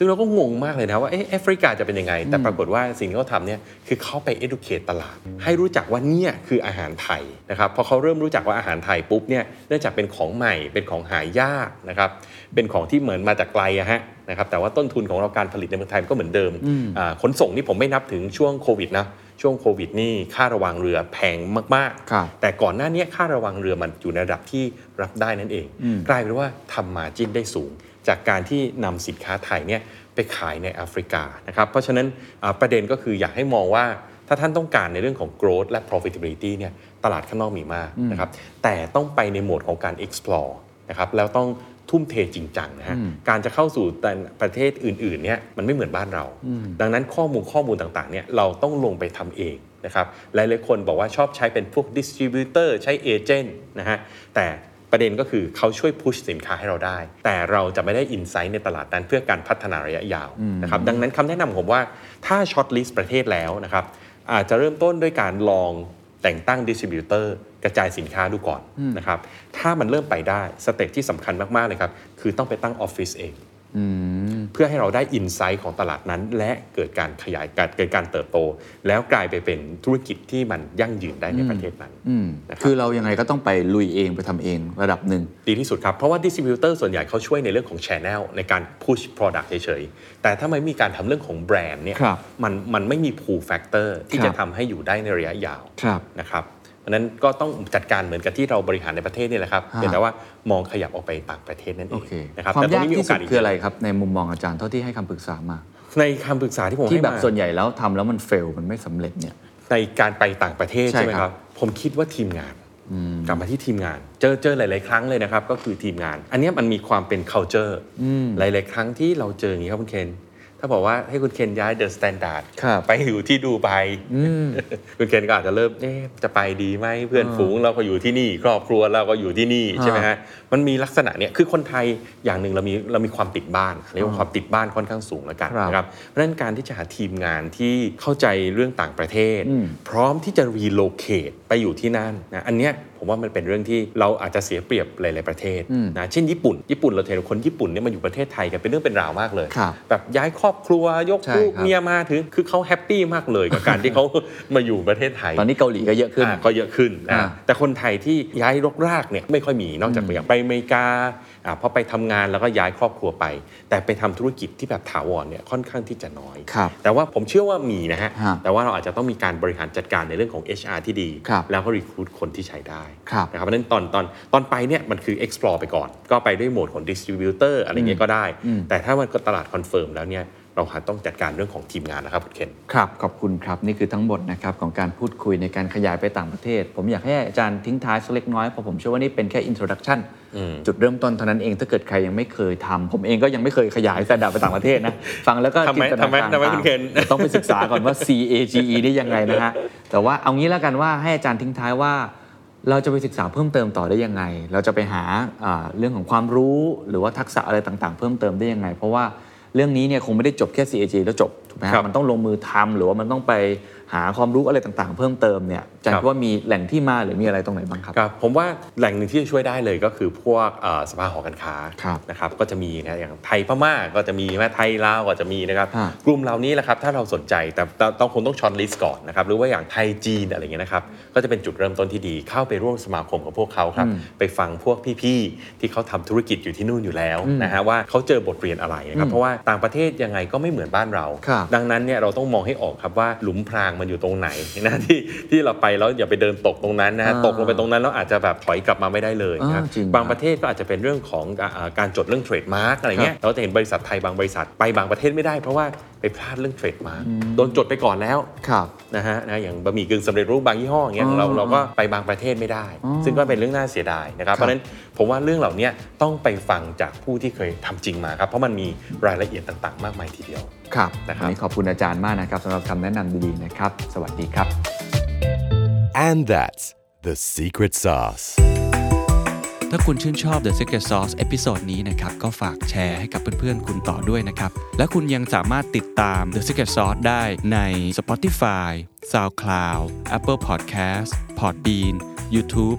ซึ่งเราก็งงมากเลยนะว่าเอ๊ะแอฟริกาจะเป็นยังไง แต่ปรากฏว่าสิ่งที่เขาทำเนี่ยคือเขาไป educate ตลาด ให้รู้จักว่าเนี่ยคืออาหารไทยนะครับพอเขาเริ่มรู้จักว่าอาหารไทยปุ๊บเนี่ยเนื่องจากเป็นของใหม่เป็นของหายากนะครับเป็นของที่เหมือนมาจากไกลอะฮะนะครับแต่ว่าต้นทุนของเราการผลิตในเมืองไทยมันก็เหมือนเดิมอ่าขนส่งนี่ผมไม่นับถึงช่วงโควิดนะช่วงโควิดนี่ค่าระวังเรือแพงมากครับๆแต่ก่อนหน้านี้ค่าระวังเรือมันอยู่ในระดับที่รับได้นั่นเอง กลายเป็นว่าทำมาจิ้นได้สูง จากการที่นำสินค้าไทยเนี่ยไปขายในแอฟริกานะครับเพราะฉะนั้นอ่าประเด็นก็คืออยากให้มองว่าถ้าท่านต้องการในเรื่องของ growth และ profitability เนี่ยตลาดข้างนอกมีมากนะครับแต่ต้องไปในโหมดของการ explore นะครับแล้วต้องทุ่มเทจริงจังนะฮะการจะเข้าสู่แต่ประเทศอื่นๆเนี่ยมันไม่เหมือนบ้านเรา ดังนั้นข้อมูลข้อมูลต่างๆเนี่ยเราต้องลงไปทำเองนะครับหลายๆคนบอกว่าชอบใช้เป็นพวก distributor ใช้เอเจนต์นะฮะแต่ ประเด็นก็คือเขาช่วยพุชสินค้าให้เราได้ แต่เราจะไม่ได้ insight ในตลาดนั้นเพื่อการพัฒนาระยะยาวนะครับดังนั้นคำแนะนำของผมว่าถ้า shortlist ประเทศแล้วนะครับอาจจะเริ่มต้นด้วยการลองแต่งตั้ง distributor กระจายสินค้าดูก่อนนะครับถ้ามันเริ่มไปได้ step ที่สำคัญมาก ๆ เลยครับ คือต้องไปตั้งออฟฟิศเอง เพื่อให้เราได้ insight ของตลาดนั้น และเกิดการขยายการเกิดการเติบโต แล้วกลายไปเป็นธุรกิจที่มันยั่งยืนได้ในประเทศนั้นอืมนะครับคือเรายังไงก็ต้องไปลุยเองไปทำเองระดับหนึ่งดีที่สุดครับ เพราะว่า distributor ส่วนใหญ่เขาช่วยในเรื่องของ Channel ในการ push product เฉยๆ แต่ถ้าไม่มีการทำเรื่องของแบรนด์เนี่ยครับมันมันไม่มี pull factor ที่ครับจะทำให้อยู่ได้ในระยะยาวครับนะครับ เพราะฉะนั้นก็ต้องจัดการเหมือนกับที่เราบริหารในประเทศนี่แหละครับฮะเพียงแต่ว่ามองขยับออกไปต่างประเทศนั่นเองโอเคนะครับแต่ตรงนี้มีโอกาสความยากที่สุดอีกคืออะไรครับในมุมมองอาจารย์เท่าที่ให้คำปรึกษามา ในคำปรึกษาที่ผมที่ให้แบบมาส่วนใหญ่แล้วทำแล้วมัน fail มันไม่สำเร็จเนี่ยในการไปต่างประเทศใช่ใช่ไหมครับครับผมคิดว่าทีมงานกลับมาที่ทีมงาน เจอเจอหลาย ๆ ครั้งเลยนะครับ ก็คือทีมงาน อันเนี้ยมันมีความเป็น culture หลาย ๆ ครั้งที่เราเจออย่างนี้ครับคุณเคน ถ้าบอกว่าให้คุณเคนย้ายเดอะสแตนดาร์ดครับไปอยู่ที่ดูไบคุณเคนก็อาจจะเริ่มเอ๊ะจะไปดีไหมเพื่อนฝูงเราก็อยู่ที่นี่ ครอบครัวเราก็อยู่ที่นี่ใช่ไหมฮะ มันมีลักษณะเนี้ยคือคนไทยอย่างหนึ่งเรามีเรามีความติดบ้านเรียกว่าความติดบ้านค่อนข้างสูงแล้วกันครับนะครับเพราะฉะนั้นการที่จะหาทีมงานที่เข้าใจเรื่องต่างประเทศอืมพร้อมที่จะ relocate ไปอยู่ที่นั่นนะอันเนี้ยผมว่ามันเป็นเรื่องที่เราอาจจะเสียเปรียบหลาย ๆ ประเทศนะเช่นญี่ปุ่น ญี่ปุ่นเราเห็นคนญี่ปุ่นเนี่ยมาอยู่ประเทศไทยกันเป็นเรื่องเป็นราวมากเลยครับแบบย้ายครอบครัวยกใช่ลูกครับเมียมาถึงคือเขาแฮปปี้มากเลยกับการที่เขามาอยู่ประเทศไทย ตอนนี้เกาหลีก็เยอะขึ้นอ่าก็เยอะขึ้นอ่านะแต่คนไทยที่ย้ายรกรากเนี่ยไม่ค่อยมีนอกจากอย่างไปอเมริกาอ่าพอไปทำงานแล้วก็ย้ายครอบครัวไป แต่ไปทำธุรกิจที่แบบถาวรเนี่ยค่อนข้างที่จะน้อยครับแต่ว่าผมเชื่อว่ามีนะฮะฮะ แต่ว่าเราอาจจะต้องมีการบริหารจัดการในเรื่องของ HR ที่ดีครับแล้วก็ recruit คนที่ใช้ได้ครับนะครับเพราะฉะนั้นตอนตอนตอนไปเนี่ยมันคือ explore ไปก่อน ก็ไปด้วยโหมดของ distributor อะไรเงี้ยก็ได้ แต่ถ้ามันก็ตลาด confirm แล้วเนี่ย เราหาต้องจัดการเรื่องของทีมงานนะครับคุณเคนครับ ขอบคุณครับ นี่คือทั้งหมดนะครับของการพูดคุยในการขยายไปต่างประเทศ ผมอยากให้อาจารย์ทิ้งท้ายสักเล็กน้อยเพราะผมเชื่อว่านี่เป็นแค่ introduction จุดเริ่มต้นเท่านั้นเองถ้าเกิดใครยังไม่เคยทำผมเองก็ยังไม่เคยขยายสแตนดาร์ดไปต่างประเทศนะฟังแล้วก็ทำไมจินตนาการทำไมทำไมตามคุณเคนต้องไปศึกษาก่อนว่า CAGE นี่ยังไงนะฮะแต่ว่าเอางี้แล้วกันว่าให้อาจารย์ทิ้งท้ายว่าเราจะไปศึกษาเพิ่มเติมต่อได้ยังไง เราจะไปหาอ่าเรื่องของความรู้หรือว่าทักษะอะไรต่างๆ เพิ่มเติมได้ยังไง เพราะว่า เรื่องนี้เนี่ยคงไม่ได้จบแค่ CAG แล้วจบถูกไหมครัฮะบมันต้องลงมือทำหรือว่ามันต้องไป หาความรู้อะไรต่างๆ เพิ่มเติมเนี่ยอาจารย์ครับคิดว่ามีแหล่งที่มาหรือมีอะไรตรงไหนบ้างครับครับ ผมว่าแหล่งหนึ่งที่จะช่วยได้เลยก็คือพวกเอ่อสภาหอการค้าครับนะครับก็จะมีนะอย่างไทยพม่าก็จะมีแม่ไทยลาวก็จะมีนะครับฮะกลุ่มเหล่านี้แหละครับถ้าเราสนใจแต่แต่ต้องคงต้อง shortlist ก่อนนะครับหรือว่าอย่างไทยจีนอะไรเงี้ยนะครับก็จะเป็นจุดเริ่มต้นที่ดีเข้าไปร่วมสมาคมกับพวกเขาครับไปฟังพวกพี่ๆที่เขาทำธุรกิจอยู่ที่นู่นอยู่แล้วนะฮะว่าเขาเจอบทเรียนอะไรนะครับเพราะว่าต่างประเทศยังไงก็ไม่เหมือนบ้านเราครับดังนั้นเนี่ยเราต้องมองให้ออกครับว่าหลุมพรางมันอยู่ตรงไหนนะที่ที่เราไปแล้วอย่าไปเดินตกตรงนั้นนะฮะอ่าตกลงไปตรงนั้นแล้วอาจจะแบบถอยกลับมาไม่ได้เลยนะครับอ่าจริงบางประเทศก็อาจจะเป็นเรื่องของอ่าอ่าการจดเรื่อง trademark อะไรเงี้ยเราจะเห็นบริษัทไทยบางบริษัทไปบางประเทศไม่ได้เพราะว่าไปพลาดเรื่อง trademark โดนจดไปก่อนแล้วครับนะฮะนะอย่างบะหมี่กึ่งสำเร็จรูปบางยี่ห้ออย่างเงี้ยของเราอ๋อเราก็ไปบางประเทศไม่ได้อ๋อซึ่งก็เป็นเรื่องน่าเสียดายนะครับครับเพราะฉะนั้นผมว่าเรื่องเหล่านี้ต้องไปฟังจากผู้ที่เคยทำจริงมาครับเพราะมันมีรายละเอียดต่าง ๆ มากมายทีเดียว ครับนะครับวันนี้ขอบคุณอาจารย์มากนะครับสำหรับคำแนะนำดีๆนะครับ สวัสดีครับ And that's the secret sauce. ถ้าคุณชื่นชอบ The Secret Sauce episode นี้นะครับ ก็ฝากแชร์ให้กับเพื่อนๆ คุณต่อด้วยนะครับ และคุณยังสามารถติดตาม The Secret Sauce ได้ใน Spotify, SoundCloud, Apple Podcast, Podbean, YouTube